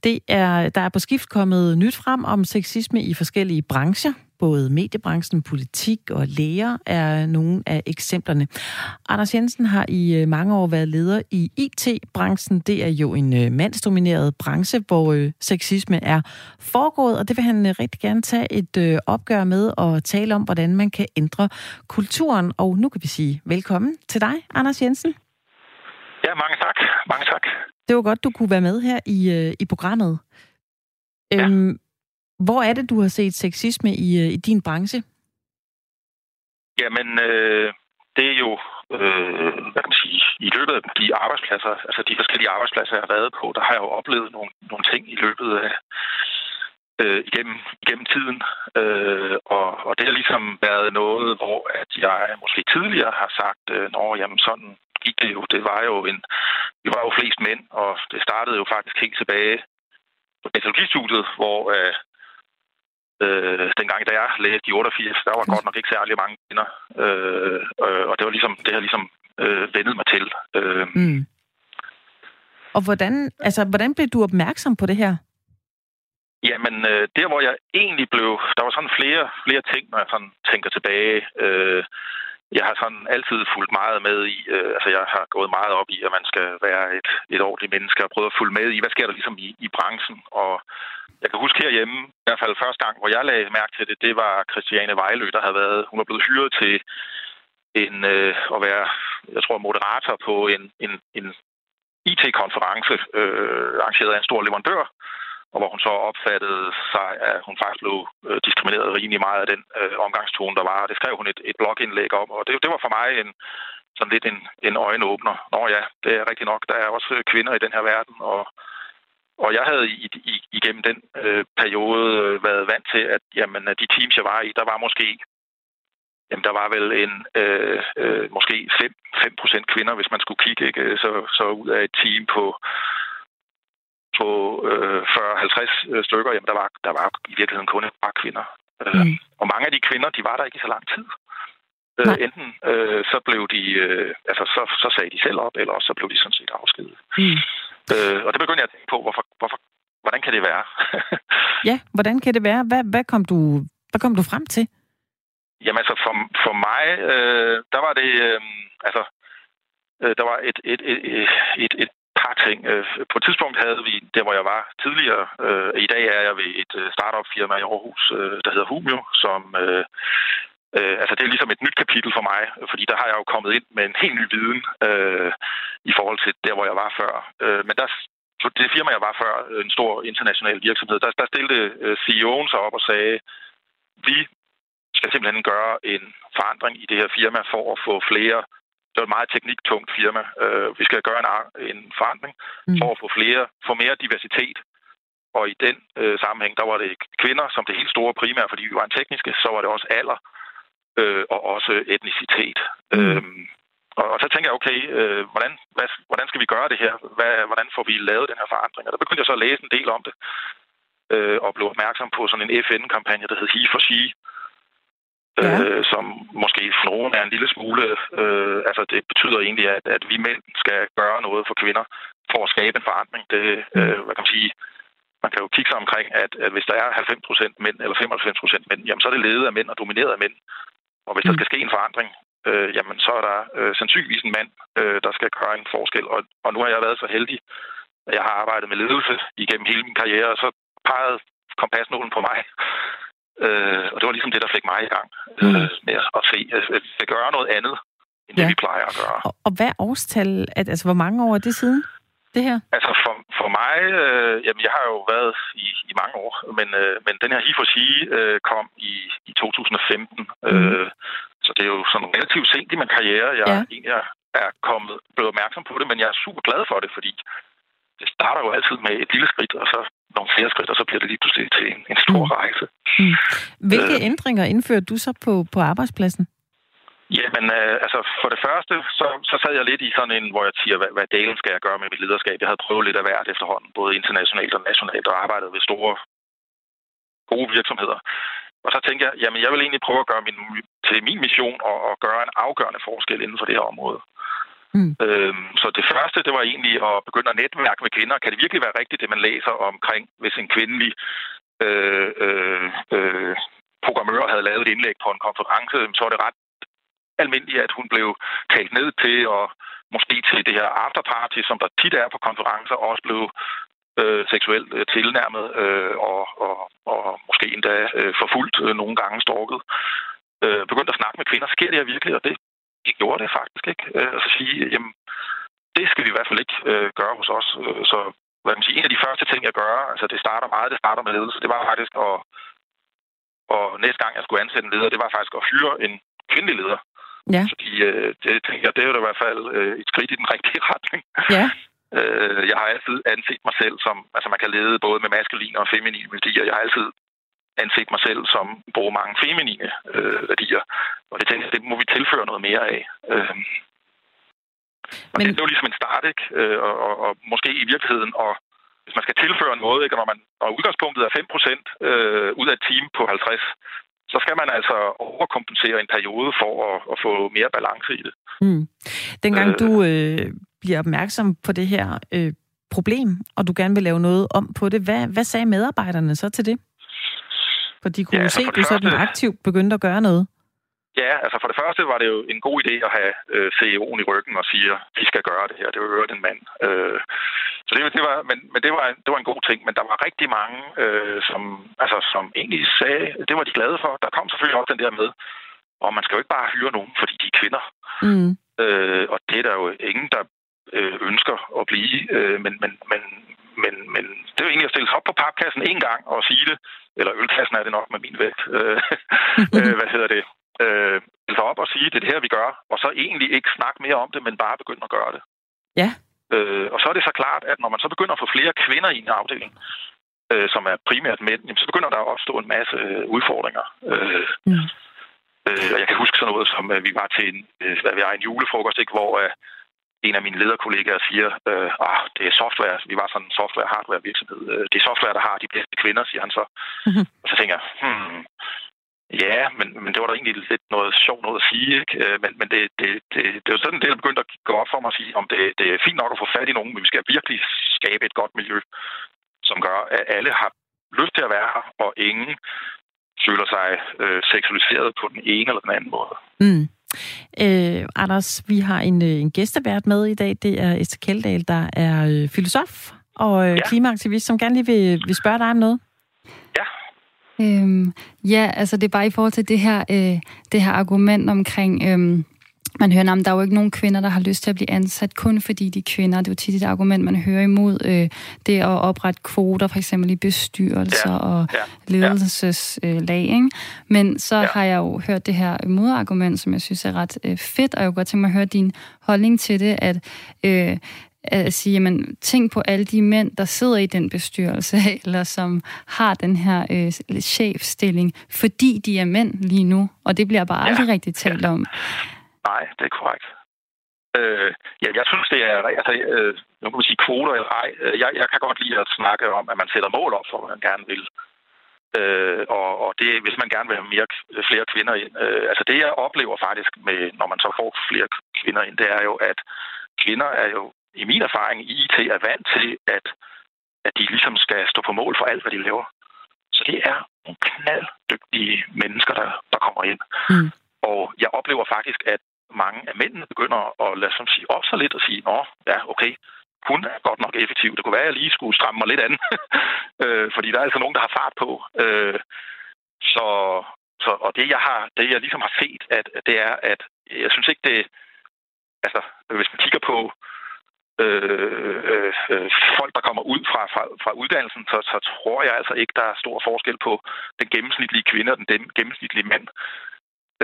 [SPEAKER 1] Det er, der er på skift kommet nyt frem om sexisme i forskellige brancher. Både mediebranchen, politik og læger er nogle af eksemplerne. Anders Jensen har i øh, mange år været leder i IT-branchen. Det er jo en øh, mandsdomineret branche, hvor øh, sexisme er foregået, og det vil han rigtig gerne tage et opgør med og tale om, hvordan man kan ændre kulturen. Og nu kan vi sige velkommen til dig, Anders Jensen.
[SPEAKER 4] Ja, mange tak. Mange tak.
[SPEAKER 1] Det var godt, du kunne være med her i, i programmet. Ja. Øhm, hvor er det, du har set sexisme i, øh, i din branche?
[SPEAKER 4] Jamen, øh, det er jo, øh, hvad kan man sige, i løbet af de arbejdspladser, altså de forskellige arbejdspladser, jeg har været på, der har jeg jo oplevet nogle, nogle ting i løbet af, øh, igennem, igennem tiden. Øh, og, og det har ligesom været noget, hvor at jeg måske tidligere har sagt, øh, Nå, jamen sådan gik det jo. Det var jo en, vi var jo flest mænd, og det startede jo faktisk helt tilbage på metodologistudiet, hvor øh, Øh, dengang, da jeg læste i 88, der var godt nok ikke særlig mange kvinder. Øh, øh, og det var ligesom, det har ligesom øh, vendet mig til. Øh. Mm.
[SPEAKER 1] Og hvordan, altså, hvordan blev du opmærksom på det her?
[SPEAKER 4] Jamen, øh, der hvor jeg egentlig blev... Der var sådan flere, flere ting, når jeg sådan tænker tilbage. Øh, jeg har sådan altid fulgt meget med i... Øh, altså, jeg har gået meget op i, at man skal være et, et ordentligt menneske og prøve at følge med i, hvad sker der ligesom i, i branchen. Og jeg kan huske herhjemme, i hvert fald første gang, hvor jeg lagde mærke til det, det var Christiane Vejlø, der havde været, hun var blevet hyret til en, øh, at være, jeg tror, moderator på en, en, en IT-konference, øh, arrangeret af en stor leverandør, og hvor hun så opfattede sig, at hun faktisk blev øh, diskrimineret rimelig meget af den øh, omgangstone, der var. Det skrev hun et, et blogindlæg om, og det, det var for mig en, sådan lidt en, en øjenåbner. Nå ja, det er rigtigt nok. Der er også kvinder i den her verden, og og jeg havde i, i, igennem den øh, periode øh, været vant til, at jamen, de teams, jeg var i, der var måske jamen, der var vel en øh, øh, måske 5, 5% kvinder, hvis man skulle kigge, ikke? Så, så ud af et team på, på øh, 40-50 øh, stykker, jamen, der var, der var i virkeligheden kun et par kvinder. Øh, mm. Og mange af de kvinder, de var der ikke i så lang tid. Øh, enten øh, så blev de, øh, altså så, så sagde de selv op, eller så blev de sådan set afskedet. Mm. Øh, og det begyndte jeg at tænke på, hvorfor, hvorfor, hvordan kan det være?
[SPEAKER 1] ja, hvordan kan det være? Hvad, hvad, kom du, hvad kom du frem til?
[SPEAKER 4] Jamen altså, for, for mig, øh, der var det, øh, altså, øh, der var et, et, et, et, et par ting. Øh, på et tidspunkt havde vi, der hvor jeg var tidligere, øh, i dag er jeg ved et øh, startup-firma i Aarhus, øh, der hedder Humio, som øh, Øh, altså det er ligesom et nyt kapitel for mig, fordi der har jeg jo kommet ind med en helt ny viden øh, i forhold til der, hvor jeg var før. Øh, men der, det firma, jeg var før, en stor international virksomhed, der, der stillede øh, CEO'en sig op og sagde, vi skal simpelthen gøre en forandring i det her firma for at få flere det er et meget tekniktungt firma. Øh, vi skal gøre en, en forandring mm. for at få flere, få mere diversitet. Og i den øh, sammenhæng, der var det kvinder som det helt store primære, fordi vi var en tekniske, så var det også alder øh, og også etnicitet. Mm. Øhm, og, og så tænker jeg, okay, øh, hvordan, hvad, hvordan skal vi gøre det her? Hvad, hvordan får vi lavet den her forandring? Og der begyndte jeg så at læse en del om det, øh, og blev opmærksom på sådan en FN-kampagne, der hed He for She, ja. øh, som måske for nogen er en lille smule... Øh, altså, det betyder egentlig, at, at vi mænd skal gøre noget for kvinder for at skabe en forandring. Det, mm. øh, hvad kan man sige, man kan jo kigge sig omkring, at, at hvis der er 90 mænd eller 95 mænd, jamen, så er det ledet af mænd og domineret af mænd. Og hvis mm. der skal ske en forandring, øh, jamen så er der øh, sandsynligvis en mand, øh, der skal gøre en forskel. Og, og nu har jeg været så heldig, at jeg har arbejdet med ledelse igennem hele min karriere, og så pegede kompasnålen på mig. Øh, og det var ligesom det, der fik mig i gang øh, mm. med at se, at, at gøre noget andet, end ja. det vi plejer at gøre.
[SPEAKER 1] Og, og hvad årstal, at, altså hvor mange år er det siden? Det her?
[SPEAKER 4] Altså for, for mig, øh, jamen jeg har jo været i, i mange år, men, øh, men den her HIFO øh, kom i, i 2015. Mm. Øh, så det er jo sådan relativt sent i min karriere, jeg ja. egentlig er, er kommet, blevet opmærksom på det, men jeg er super glad for det, fordi det starter jo altid med et lille skridt, og så nogle flere skridt, og så bliver det lige pludselig til en, en stor mm. rejse.
[SPEAKER 1] Mm. Hvilke øh, ændringer indførte du så på, på arbejdspladsen?
[SPEAKER 4] Jamen, øh, altså for det første, så, så sad jeg lidt i sådan en, hvor jeg siger, hvad, hvad delen skal jeg gøre med mit lederskab? Jeg havde prøvet lidt af hvert efterhånden, både internationalt og nationalt, og arbejdet ved store, gode virksomheder. Og så tænkte jeg, jamen jeg vil egentlig prøve at gøre min, til min mission og, og gøre en afgørende forskel inden for det her område. Mm. Øhm, så det første, det var egentlig at begynde at netværke med kvinder. Kan det virkelig være rigtigt, det man læser omkring, hvis en kvindelig øh, øh, øh, programmør havde lavet et indlæg på en konference, så er det ret almindeligt, at hun blev talt ned til, og måske til det her afterparty, som der tit er på konferencer, også blev øh, seksuelt øh, tilnærmet øh, og, og, og måske endda øh, forfulgt øh, nogle gange stalket. Øh, begyndte at snakke med kvinder. Sker det her virkelig? Og det, gjorde det faktisk ikke. Øh, så sige, jamen, det skal vi i hvert fald ikke øh, gøre hos os. Øh, så hvad man sige, en af de første ting, jeg gør, altså det starter meget, det starter med ledelse, det var faktisk at, og næste gang, jeg skulle ansætte en leder, det var faktisk at fyre en kvindelig leder. Ja. Fordi øh, det tænker det er jo i hvert fald øh, et skridt i den rigtige retning. Ja. Øh, jeg har altid anset mig selv som, altså man kan lede både med maskuline og feminine værdier. Jeg har altid anset mig selv som bruger mange feminine øh, værdier. Og det tænker jeg, det må vi tilføre noget mere af. Øh, Men... det, det var ligesom en start, ikke? Øh, og, og, og måske i virkeligheden, og hvis man skal tilføre noget, ikke? når man og udgangspunktet er 5% øh, ud af et team på 50, så skal man altså overkompensere en periode for at, at få mere balance i det. Mm.
[SPEAKER 1] Dengang øh, du øh, bliver opmærksom på det her øh, problem, og du gerne vil lave noget om på det, hvad, hvad sagde medarbejderne så til det? For de kunne ja, altså se, at du sådan aktivt begyndte at gøre noget.
[SPEAKER 4] Ja, altså for det første var det jo en god idé at have øh, CEO'en i ryggen og sige, at vi skal gøre det her. Det var en mand. Øh, så det, det var, men, men det, var, det var en god ting. Men der var rigtig mange, øh, som, altså, som egentlig sagde, det var de glade for. Der kom selvfølgelig også den der med, og man skal jo ikke bare hyre nogen, fordi de er kvinder. Mm. Øh, og det er der jo ingen, der øh, ønsker at blive. Øh, men, men, men, men, men det er jo egentlig at stille sig op på papkassen en gang og sige det, eller ølkassen er det nok med min vægt. Øh, øh, hvad hedder det? Øh, sig op og sige, det er det her, vi gør, og så egentlig ikke snakke mere om det, men bare begynde at gøre det.
[SPEAKER 1] Ja.
[SPEAKER 4] Øh, og så er det så klart, at når man så begynder at få flere kvinder i en afdeling, øh, som er primært mænd, jamen, så begynder der at opstå en masse øh, udfordringer. Øh, mm. øh, og jeg kan huske sådan noget, som øh, vi var til en, øh, vi var en julefrokost, ikke, hvor øh, en af mine lederkollegaer siger, øh, ah, det er software, vi var sådan en software-hardware virksomhed, øh, det er software, der har de bedste kvinder, siger han så. Mm-hmm. Og så tænker jeg, hmm, Ja, men, men det var da egentlig lidt noget sjovt noget at sige. Ikke? Øh, men, men det, det, det, det er jo sådan, det er begyndt at gå op for mig at sige, om det, det er fint nok at få fat i nogen, men vi skal virkelig skabe et godt miljø, som gør, at alle har lyst til at være her, og ingen føler sig øh, seksualiseret på den ene eller den anden måde.
[SPEAKER 1] Mm. Øh, Anders, vi har en, øh, en gæstevært med i dag. Det er Esther Keldahl, der er øh, filosof og øh, ja. klimaaktivist, som gerne lige vil, vil spørge dig om noget.
[SPEAKER 4] Ja.
[SPEAKER 2] Øhm, ja, altså det er bare i forhold til det her, øh, det her argument omkring... Øh, man hører, at der er jo ikke nogen kvinder, der har lyst til at blive ansat, kun fordi de er kvinder. Det er jo tit et argument, man hører imod øh, det at oprette kvoter, for eksempel i bestyrelser ja. og ja. ledelseslag. Ikke? Men så ja. har jeg jo hørt det her modargument, som jeg synes er ret øh, fedt, og jeg kunne godt tænke mig at høre din holdning til det, at øh, at sige, jamen, tænk på alle de mænd, der sidder i den bestyrelse, eller som har den her øh, chefstilling, fordi de er mænd lige nu, og det bliver bare aldrig ja. rigtig talt om.
[SPEAKER 4] Nej, det er korrekt. Øh, ja, jeg synes, det er... Altså, øh, nu kan man sige kvoter eller ej. Øh, jeg, jeg kan godt lide at snakke om, at man sætter mål op for, hvad man gerne vil. Øh, og, og det, hvis man gerne vil have mere, flere kvinder ind. Øh, altså det, jeg oplever faktisk, med, når man så får flere kvinder ind, det er jo, at kvinder er jo i min erfaring, IT er vant til, at, at de ligesom skal stå på mål for alt, hvad de laver. Så det er nogle knalddygtige mennesker, der, der kommer ind. Mm. Og jeg oplever faktisk, at mange af mændene begynder at lade som sige op så lidt og sige, nå, ja, okay, hun er godt nok effektiv. Det kunne være, at jeg lige skulle stramme mig lidt an, øh, fordi der er altså nogen, der har fart på. Øh, så, så, og det jeg, har, det, jeg ligesom har set, at, det er, at jeg synes ikke, det... Altså, hvis man kigger på øh, øh, folk, der kommer ud fra, fra, fra uddannelsen, så, så tror jeg altså ikke, der er stor forskel på den gennemsnitlige kvinde og den gennemsnitlige mand.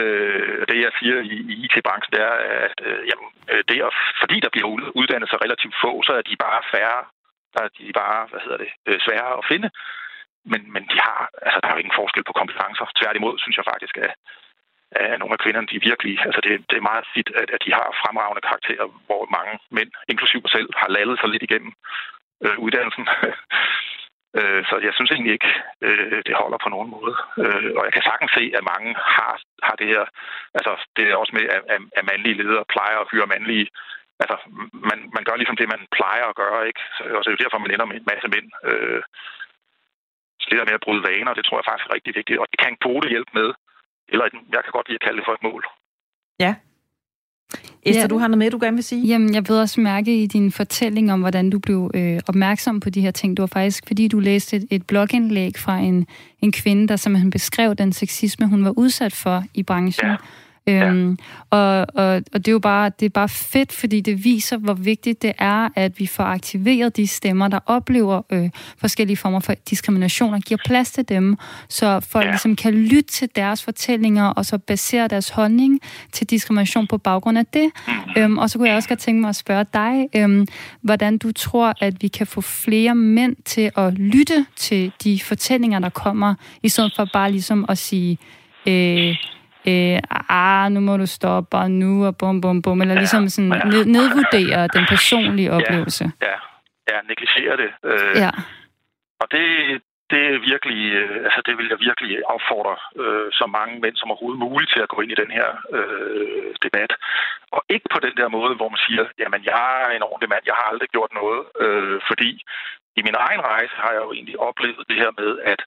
[SPEAKER 4] Øh, det jeg siger i, i IT-branchen, det er, at øh, jamen, øh, det er, fordi der bliver uddannet så relativt få, så er de bare færre, der er de bare, hvad hedder det, øh, sværere at finde. Men, men de har, altså, der er jo ingen forskel på kompetencer. Tværtimod synes jeg faktisk, at, at nogle af kvinderne, de virkelig, altså det, det er meget fedt, at, at de har fremragende karakterer, hvor mange mænd, inklusive mig selv, har lallet sig lidt igennem øh, uddannelsen. Øh, så jeg synes egentlig ikke, øh, det holder på nogen måde. Øh, og jeg kan sagtens se, at mange har, har det her, altså det er også med, at, at mandlige ledere plejer at hyre mandlige altså, man, man gør ligesom det, man plejer at gøre, ikke? Så, og så er det derfor, man ender med en masse mænd. Øh, så det der med at bryde vaner, det tror jeg faktisk er rigtig vigtigt. Og det kan en kvote hjælpe med. Eller jeg kan godt lide at kalde det for et mål.
[SPEAKER 1] Ja, Esther, ja. du har noget med, du gerne vil sige?
[SPEAKER 2] Jamen, jeg ved også mærke i din fortælling om, hvordan du blev øh, opmærksom på de her ting. Det var faktisk, fordi du læste et, et blogindlæg fra en, en kvinde, der simpelthen beskrev den sexisme, hun var udsat for i branchen. Ja. Øhm, og, og, og det er jo bare, det er bare fedt, fordi det viser, hvor vigtigt det er, at vi får aktiveret de stemmer, der oplever øh, forskellige former for diskrimination, og giver plads til dem, så folk ja. ligesom kan lytte til deres fortællinger, og så basere deres holdning til diskrimination på baggrund af det. Mm. Øhm, og så kunne jeg også godt tænke mig at spørge dig, øhm, hvordan du tror, at vi kan få flere mænd til at lytte til de fortællinger, der kommer, i stedet for bare ligesom at sige... Øh, øh, ah, nu må du stoppe, og nu, og bum, bum, bum, eller ja, ligesom sådan ja. ned, nedvurdere den personlige oplevelse.
[SPEAKER 4] Ja, ja, ja negligere det. Øh, ja. Og det, det er virkelig, øh, altså det vil jeg virkelig opfordre øh, så mange mænd som overhovedet muligt til at gå ind i den her øh, debat. Og ikke på den der måde, hvor man siger, jamen jeg er en ordentlig mand, jeg har aldrig gjort noget, øh, fordi i min egen rejse har jeg jo egentlig oplevet det her med, at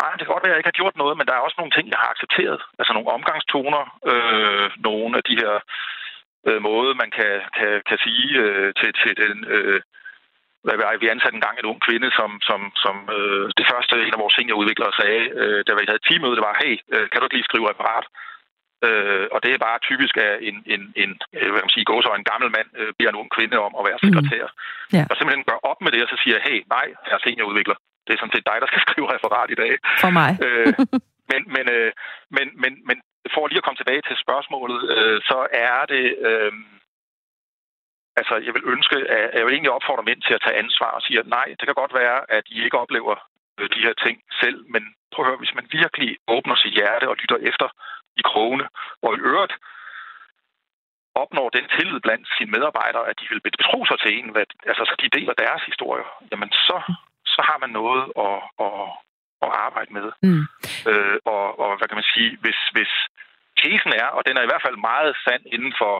[SPEAKER 4] Nej, det kan godt være, at jeg ikke har gjort noget, men der er også nogle ting, jeg har accepteret. Altså nogle omgangstoner, øh, nogle af de her øh, måder, man kan, kan, kan sige øh, til, til den... Øh, hvad vi ansatte en gang en ung kvinde, som, som, som øh, det første en af vores seniorudviklere sagde, øh, da vi havde et teammøde, det var, hey, øh, kan du ikke lige skrive reparat? Øh, og det er bare typisk, at en, en, en, øh, hvad kan man sige, gås en gammel mand øh, bliver en ung kvinde om at være sekretær. Mm. Yeah. Og simpelthen gør op med det, og så siger, hey, nej, jeg er seniorudvikler. Det er sådan set dig, der skal skrive referat i dag.
[SPEAKER 1] For mig. øh,
[SPEAKER 4] men, men, øh, men, men, men for lige at komme tilbage til spørgsmålet, øh, så er det... Øh, altså, jeg vil ønske, at jeg vil egentlig opfordre mænd til at tage ansvar og sige, at nej, det kan godt være, at I ikke oplever øh, de her ting selv, men prøv at høre, hvis man virkelig åbner sit hjerte og lytter efter i krogene, og i øvrigt opnår den tillid blandt sine medarbejdere, at de vil betro sig til en, hvad, altså så de deler deres historier, jamen så, så har man noget at, at, at arbejde med. Mm. Øh, og, og hvad kan man sige, hvis, hvis tesen er, og den er i hvert fald meget sand inden for,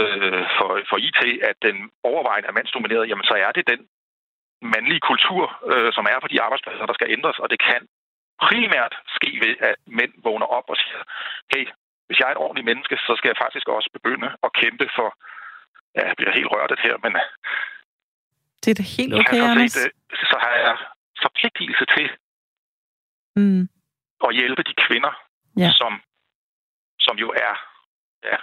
[SPEAKER 4] øh, for, for IT, at den overvejende er mandsdomineret, jamen så er det den mandlige kultur, øh, som er på de arbejdspladser, der skal ændres, og det kan primært ske ved, at mænd vågner op og siger, hey, hvis jeg er et ordentligt menneske, så skal jeg faktisk også begynde at kæmpe for, ja, jeg bliver helt rørt her, men
[SPEAKER 1] det er da helt okay, så Anders.
[SPEAKER 4] Det, så har jeg forpligtelse til mm. at hjælpe de kvinder, ja. som, som jo er ja,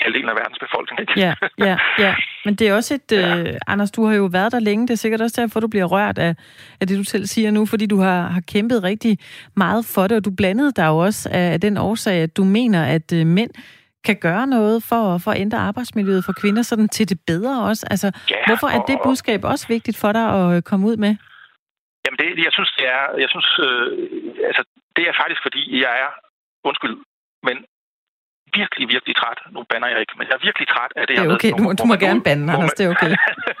[SPEAKER 4] halvdelen af verdens befolkning. Ikke?
[SPEAKER 1] Ja, ja, ja. Men det er også et... Ja. Øh, Anders, du har jo været der længe. Det er sikkert også derfor, du bliver rørt af, af det, du selv siger nu, fordi du har, har kæmpet rigtig meget for det, og du blandede dig jo også af, af den årsag, at du mener, at øh, mænd kan gøre noget for, for at ændre arbejdsmiljøet for kvinder sådan til det bedre også? Altså, ja, hvorfor er det budskab også vigtigt for dig at øh, komme ud med?
[SPEAKER 4] Jamen, det, jeg synes, det er, jeg synes, øh, altså, det er faktisk, fordi jeg er, undskyld, men virkelig, virkelig træt. Nu banner jeg ikke, men jeg er virkelig træt af det
[SPEAKER 1] Det er okay, du, du må gerne bande, Anders, det er okay.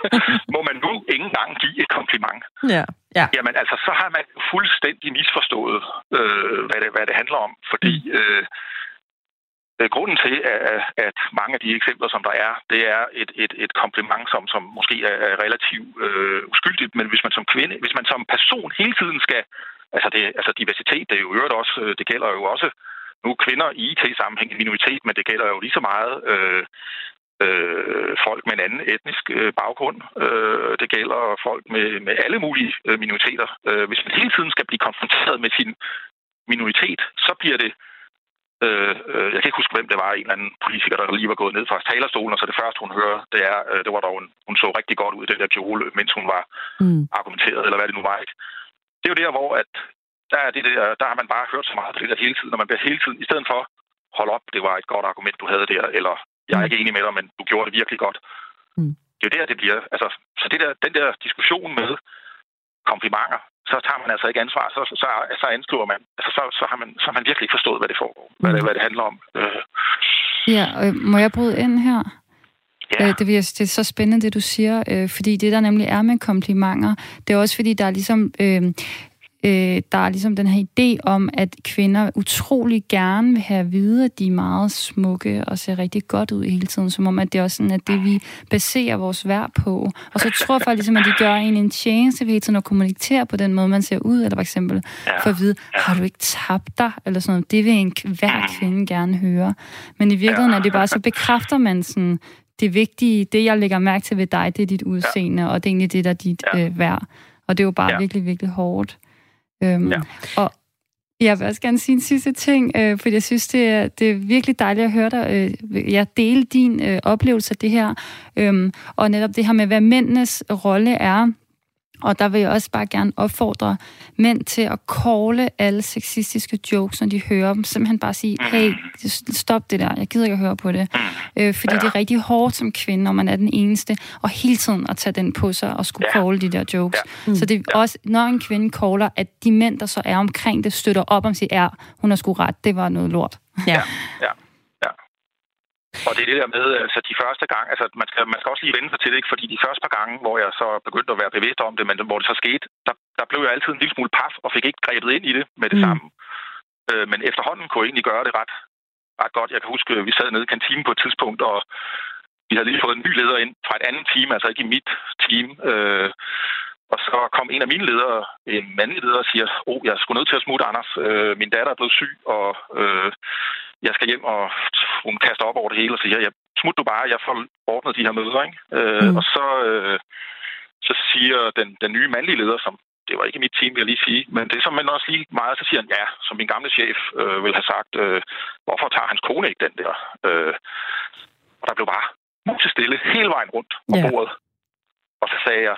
[SPEAKER 4] må man nu ikke engang give et kompliment?
[SPEAKER 1] Ja. ja.
[SPEAKER 4] Jamen altså, så har man fuldstændig misforstået, øh, hvad, det, hvad det handler om. Fordi mm. Øh, Øh, grunden til, at, at mange af de eksempler, som der er, det er et, et, et kompliment, som, som måske er relativt øh, uskyldigt, men hvis man som kvinde, hvis man som person hele tiden skal, altså, det, altså diversitet, det er jo øvrigt også, øh, det gælder jo også nu kvinder i IT-sammenhæng en minoritet, men det gælder jo lige så meget øh, øh, folk med en anden etnisk øh, baggrund. Øh, det gælder folk med, med alle mulige øh, minoriteter. Øh, hvis man hele tiden skal blive konfronteret med sin minoritet, så bliver det Øh, øh, jeg kan ikke huske, hvem det var, en eller anden politiker, der lige var gået ned fra talerstolen, og så det første, hun hører, det er, øh, det var dog, en, hun så rigtig godt ud i det der kjole, mens hun var mm. argumenteret, eller hvad det nu var. Ikke? Det er jo der, hvor at, der, er det der, der har man bare hørt så meget på det der hele tiden, når man bliver hele tiden, i stedet for, hold op, det var et godt argument, du havde der, eller jeg er mm. ikke enig med dig, men du gjorde det virkelig godt. Mm. Det er jo der, det bliver. Altså, så det der, den der diskussion med komplimenter, så tager man altså ikke ansvar, så, så, så anskriver man. Altså, så, så, har man, så har man virkelig ikke forstået, hvad det foregår, hvad, det, hvad det handler om. Øh.
[SPEAKER 2] Ja, og må jeg bryde ind her? Ja. Øh, det, det er så spændende, det du siger, øh, fordi det, der nemlig er med komplimenter, det er også fordi, der er ligesom øh, øh, der er ligesom den her idé om, at kvinder utrolig gerne vil have at vide, at de er meget smukke og ser rigtig godt ud hele tiden, som om at det er også sådan, at det vi baserer vores værd på. Og så tror faktisk, ligesom, at de gør en en tjeneste ved hele tiden at kommunikere på den måde, man ser ud, eller for eksempel ja. for at vide, har du ikke tabt dig, eller sådan noget. Det vil en hver kvinde gerne høre. Men i virkeligheden er det bare, så bekræfter man sådan, det vigtige, det jeg lægger mærke til ved dig, det er dit udseende, og det er egentlig det, der er dit øh, værd. Og det er jo bare ja. virkelig, virkelig hårdt. Øhm, ja. Og jeg vil også gerne sige en sidste ting, øh, for jeg synes, det er, det er virkelig dejligt at høre dig øh, jeg dele din øh, oplevelse af det her, øh, og netop det her med, hvad mændenes rolle er og der vil jeg også bare gerne opfordre mænd til at kåle alle sexistiske jokes, når de hører dem. Simpelthen bare sige, hey, stop det der, jeg gider ikke at høre på det. Øh, fordi det er rigtig hårdt som kvinde, når man er den eneste, og hele tiden at tage den på sig og skulle ja. kåle de der jokes. Ja. Så det er også, når en kvinde kåler, at de mænd, der så er omkring det, støtter op om sig, ja, hun har sgu ret, det var noget lort.
[SPEAKER 4] Ja. ja. Og det er det der med, altså de første gange, altså man skal, man skal også lige vende sig til det, ikke? fordi de første par gange, hvor jeg så begyndte at være bevidst om det, men hvor det så skete, der, der blev jeg altid en lille smule paf og fik ikke grebet ind i det med det mm. samme. Øh, men efterhånden kunne jeg egentlig gøre det ret, ret godt. Jeg kan huske, at vi sad nede i kantinen på et tidspunkt, og vi havde lige fået en ny leder ind fra et andet team, altså ikke i mit team. Øh, og så kom en af mine ledere, en mandlig leder, og siger, oh, jeg skulle nødt til at smutte, Anders. Øh, min datter er blevet syg, og øh, jeg skal hjem, og hun kaster op over det hele og siger, jeg smut du bare, jeg får ordnet de her møder. Ikke? Øh, mm. Og så, øh, så siger den, den nye mandlige leder, som det var ikke mit team, vil jeg lige sige, men det er som også lige meget, så siger han, ja, som min gamle chef øh, vil have sagt, øh, hvorfor tager hans kone ikke den der? Øh, og der blev bare stille hele vejen rundt på yeah. bordet. Og så sagde jeg,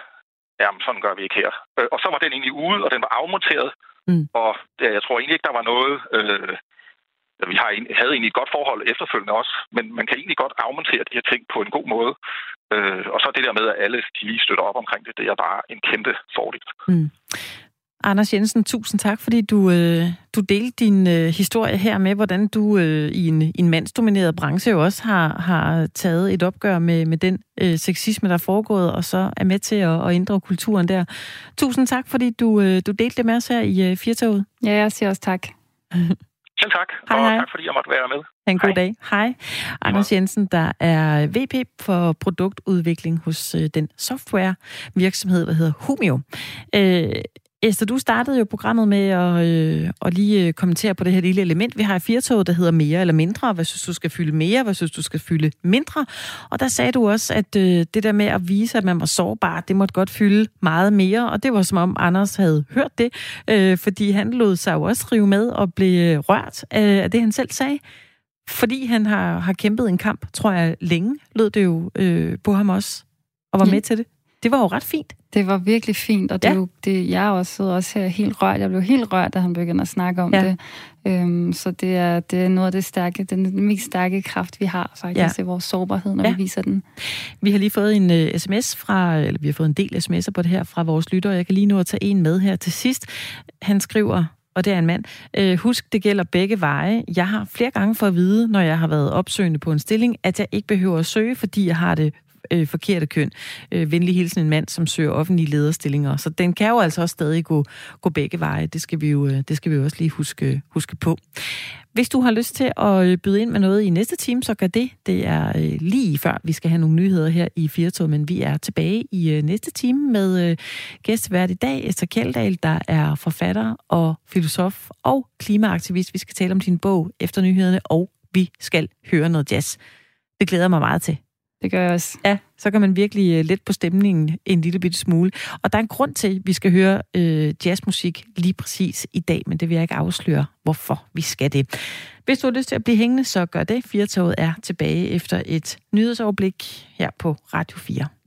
[SPEAKER 4] jamen sådan gør vi ikke her. Øh, og så var den egentlig ude, og den var afmonteret, mm. og jeg tror egentlig ikke, der var noget... Øh, vi har, havde egentlig et godt forhold efterfølgende også, men man kan egentlig godt afmontere de her ting på en god måde. Øh, og så det der med, at alle de lige støtter op omkring det, det er bare en kæmpe fordel. Mm.
[SPEAKER 1] Anders Jensen, tusind tak, fordi du, øh, du delte din øh, historie her med, hvordan du øh, i en, i en mandsdomineret branche jo også har, har taget et opgør med, med den øh, sexisme, der er foregået, og så er med til at, at ændre kulturen der. Tusind tak, fordi du, øh, du delte det med os her i øh, Firtoget.
[SPEAKER 2] Ja, jeg siger også tak.
[SPEAKER 4] Selv tak, hej, og hej. tak fordi jeg måtte være med.
[SPEAKER 1] En god hej. dag. Hej. Anders Jensen, der er VP for produktudvikling hos øh, den software virksomhed, der hedder Humio. Øh, Esther, du startede jo programmet med at, øh, at lige øh, kommentere på det her lille element. Vi har i firtoget, der hedder mere eller mindre. Hvad synes du skal fylde mere? Hvad synes du skal fylde mindre? Og der sagde du også, at øh, det der med at vise, at man var sårbar, det måtte godt fylde meget mere. Og det var som om Anders havde hørt det, øh, fordi han lod sig jo også rive med og blev rørt af det, han selv sagde. Fordi han har, har kæmpet en kamp, tror jeg, længe, lød det jo øh, på ham også, og var ja. med til det. Det var jo ret fint.
[SPEAKER 2] Det var virkelig fint, og det, ja. jo, det, jeg også sidder også her helt rørt. Jeg blev helt rørt, da han begyndte at snakke om ja. det. Øhm, så det er, det er noget af det stærke, den mest stærke kraft, vi har faktisk, ja. det er vores sårbarhed, når ja. vi viser den.
[SPEAKER 1] Vi har lige fået en uh, sms fra, eller vi har fået en del sms'er på det her fra vores lyttere. Jeg kan lige nu at tage en med her til sidst. Han skriver, og det er en mand. Øh, husk, det gælder begge veje. Jeg har flere gange fået at vide, når jeg har været opsøgende på en stilling, at jeg ikke behøver at søge, fordi jeg har det øh, forkerte køn. Øh, venlig hilsen en mand, som søger offentlige lederstillinger. Så den kan jo altså også stadig gå, gå begge veje. Det skal vi jo, øh, det skal vi jo også lige huske, huske på. Hvis du har lyst til at øh, byde ind med noget i næste time, så gør det. Det er øh, lige før, vi skal have nogle nyheder her i Firtog, men vi er tilbage i øh, næste time med øh, gæstvært i dag, Esther Kjeldahl, der er forfatter og filosof og klimaaktivist. Vi skal tale om din bog efter nyhederne, og vi skal høre noget jazz. Det glæder mig meget til.
[SPEAKER 2] Det gør jeg også.
[SPEAKER 1] Ja, så kan man virkelig uh, let på stemningen en lille bitte smule. Og der er en grund til, at vi skal høre uh, jazzmusik lige præcis i dag, men det vil jeg ikke afsløre, hvorfor vi skal det. Hvis du har lyst til at blive hængende, så gør det. Firtoget er tilbage efter et nyhedsoverblik her på Radio 4.